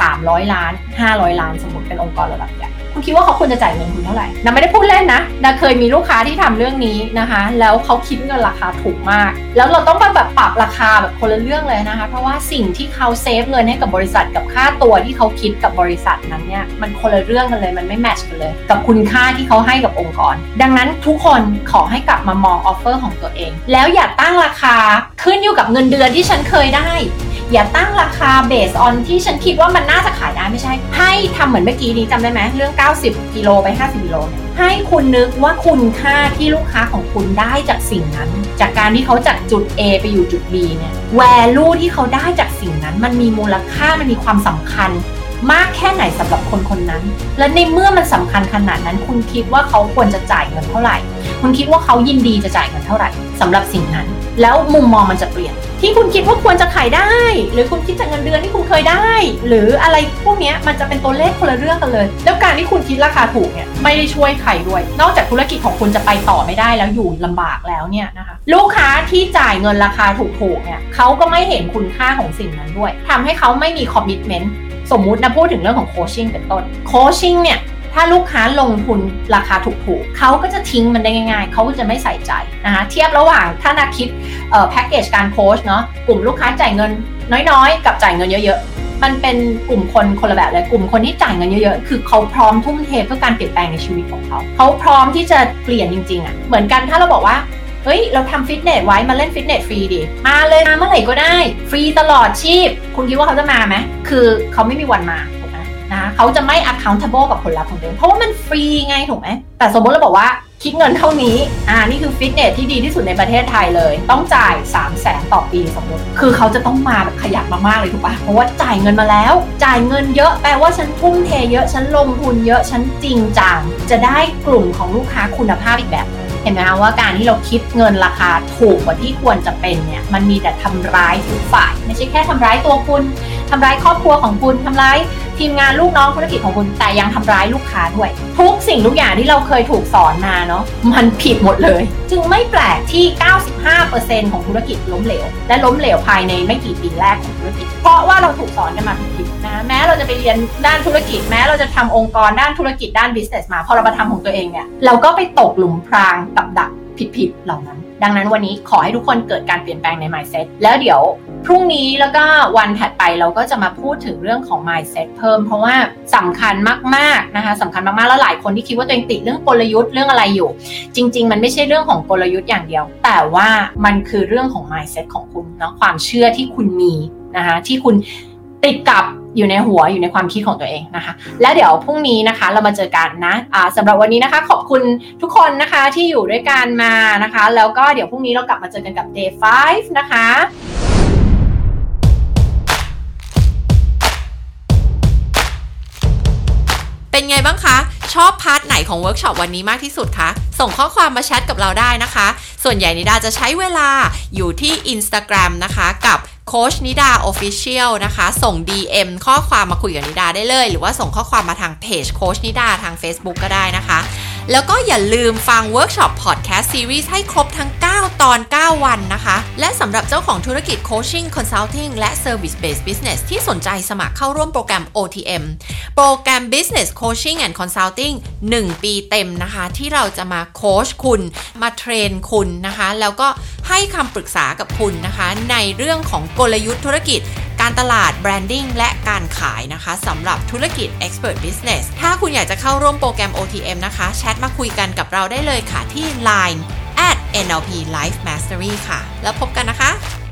300 ล้าน 500 ล้าน สมมติเป็นองค์กรระดับใหญ่คุณคิดว่าเขาควรจะจ่ายเงินคุณเท่าไหร่นะไม่ได้พูดเล่นนะนะเคยมีลูกค้าที่ทำเรื่องนี้นะคะ แล้วเขาคิดเงินราคาถูกมาก แล้วเราต้องมาแบบปรับราคาแบบคนละเรื่องเลยนะคะ เพราะว่าสิ่งที่เขาเซฟเงินให้กับบริษัทกับค่าตัวที่เขาคิดกับบริษัทนั้นเนี่ยมันคนละเรื่องกันเลยมันไม่แมทช์กันเลย กับคุณค่าที่เขาให้กับองค์กร ดังนั้นทุกคนขอให้กลับมามอง offer ของตัวเอง แล้วอย่าตั้งราคาขึ้นอยู่กับเงินเดือนที่ฉันเคยได้ อย่าตั้งราคา based on ที่ฉันคิดว่ามันน่าจะขายได้ไม่ใช่ ให้ทำเหมือนเมื่อกี้นี้จำได้ไหมเรื่อง 90 กิโลไป 50 กิโลให้คุณนึกว่าคุณค่าที่ลูกค้าของคุณได้จากสิ่งนั้น จากการที่เขาจากจุด A ไปอยู่จุด B เนี่ย value ที่เขาได้จากสิ่งนั้น มันมีมูลค่ามันมีความสำคัญมากแค่ไหนสำหรับคนคนนั้น และในเมื่อมันสำคัญขนาดนั้น คุณคิดว่าเขาควรจะจ่ายเงินเท่าไหร่ คุณคิดว่าเขายินดีจะจ่ายเงินเท่าไหร่สำหรับสิ่งนั้น แล้วมุมมองมันจะเปลี่ยน ที่คุณคิดว่าควรจะขายได้ หรือคุณคิดจากเงินเดือนที่คุณเคยได้ หรืออะไรพวกนี้มันจะเป็นตัวเลขคนละเรื่องกันเลย แล้วการที่คุณคิดราคาถูกเนี่ยไม่ได้ช่วยใครด้วย นอกจากธุรกิจของคุณจะไปต่อไม่ได้แล้วอยู่ลำบากแล้วเนี่ยนะคะลูกค้าที่จ่ายเงินราคาถูกๆเนี่ยเขาก็ไม่เห็นคุณค่าของสิ่งนั้นด้วยทำให้เขาไม่มีคอมมิชเมนต์สมมุตินะพูดถึงเรื่องของ coaching เป็นต้น coaching เนี่ย ถ้าลูกค้าลงทุนราคาถูกๆเขาก็จะทิ้งมันได้ง่ายๆ เขาก็จะไม่ใส่ใจนะคะเทียบระหว่างถ้านึกถึงแพ็กเกจการโค้ชเนาะกลุ่มลูกค้าจ่ายเงินน้อยๆ กับจ่ายเงินเยอะๆ มันเป็นกลุ่มคนคนละแบบเลยกลุ่มคนที่จ่ายเงินเยอะๆ คือเขาพร้อมทุ่มเทเพื่อการเปลี่ยนแปลงในชีวิตของเขา เขาพร้อมที่จะเปลี่ยนจริงๆอะ่ะเหมือนกันถ้าเราบอกว่าเฮ้ย เราทำฟิตเนสไว้มาเล่นฟิตเนสฟรีดิ มาเลยมาเมื่อไหร่ก็ได้ ฟรีตลอดชีพ คุณคิดว่าเขาจะมาไหม คือเขาไม่มีวันมา เขาจะไม่ accountable กับผลลัพธ์ของตัวเองเพราะว่ามันฟรีไงถูกไหมแต่สมมติเราบอกว่าคิดเงินเท่านี้ อ่า นี่คือฟิตเนสที่ดีที่สุดในประเทศไทยเลย ต้องจ่าย 3 0 0แสนต่อปีสมมติ คือเขาจะต้องมาแบบขยันมากๆเลยถูกปะเพราะว่าจ่ายเงินมาแล้ว จ่ายเงินเยอะ แปลว่าฉันทุ่มเทเยอะ ฉันลงทุนเยอะ ฉันจริงจัง จะได้กลุ่มของลูกค้าคุณภาพอีกแบบเห็นไหมคะว่าการที่เราคิดเงินราคาถูกกว่าที่ควรจะเป็นเนี่ย มันมีแต่ทำร้ายทุกฝ่าย ไม่ใช่แค่ทำร้ายตัวคุณ ทำร้ายครอบครัวของคุณทำร้ายทีมงานลูกน้องธุรกิจของคุณแต่ยังทำร้ายลูกค้าด้วย ทุกสิ่งทุกอย่างที่เราเคยถูกสอนมาเนาะมันผิดหมดเลย จึงไม่แปลกที่ 95%ของธุรกิจล้มเหลว และล้มเหลวภายในไม่กี่ปีแรกของธุรกิจ เพราะว่าเราถูกสอนกันมาผิดนะแม้เราจะไปเรียนด้านธุรกิจ แม้เราจะทำองค์กรด้านธุรกิจด้าน business มาพอเรามาทำของตัวเองเนี่ยเราก็ไปตกหลุมพรางกับดักผิดๆเหล่านั้น ดังนั้นวันนี้ขอให้ทุกคนเกิดการเปลี่ยนแปลงใน mindset แล้วเดี๋ยวพรุ่งนี้แล้วก็วันถัดไปเราก็จะมาพูดถึงเรื่องของ mindset เพิ่ม เพราะว่าสำคัญมากๆนะคะสำคัญมากๆแล้วหลายคนที่คิดว่าตัวเองติดเรื่องกลยุทธ์เรื่องอะไรอยู่ จริง ๆ มันไม่ใช่เรื่องของกลยุทธ์อย่างเดียว แต่ว่ามันคือเรื่องของ mindset ของคุณนะความเชื่อที่คุณมีนะคะที่คุณติดกับ อยู่ในหัวอยู่ในความคิดของตัวเองนะคะ และเดี๋ยวพรุ่งนี้นะคะเรามาเจอกันนะะสำหรับวันนี้นะคะ ขอบคุณทุกคนนะคะที่อยู่ด้วยกันมานะคะ แล้วก็เดี๋ยวพรุ่งนี้เรากลับมาเจอกันกับ day 5 นะคะเป็นไงบ้างคะ ชอบ part ไหนของเวิร์กช็อปวันนี้มากที่สุดคะ ส่งข้อความมาแชทกับเราได้นะคะ ส่วนใหญ่นิดาจะใช้เวลาอยู่ที่ Instagram นะคะกับ โค้ชนิดา Official นะคะ ส่ง DM ข้อความมาคุยกับนิดาได้เลย หรือว่าส่งข้อความมาทางเพจโค้ชนิดาทาง Facebook ก็ได้นะคะ แล้วก็อย่าลืมฟังเวิร์กช็อปพอดแคสต์ซีรีส์ให้ครบทั้ง 9 ตอน 9 วันนะคะ และสำหรับเจ้าของธุรกิจ coaching consulting และ Service Based Business ที่สนใจสมัครเข้าร่วมโปรแกรม OTM โปรแกรม Business Coaching and Consulting 1 ปีเต็มนะคะ ที่เราจะมาโค้ชคุณมาเทรนคุณนะคะ แล้วก็ให้คำปรึกษากับคุณนะคะ ในเรื่องของกลยุทธ์ธุรกิจ การตลาด branding และการขายนะคะสำหรับธุรกิจ Expert Business ถ้าคุณอยากจะเข้าร่วมโปรแกรม OTM นะคะ แชทมาคุยกันกับเราได้เลยค่ะที่ Line at NLP Life Mastery ค่ะ แล้วพบกันนะคะ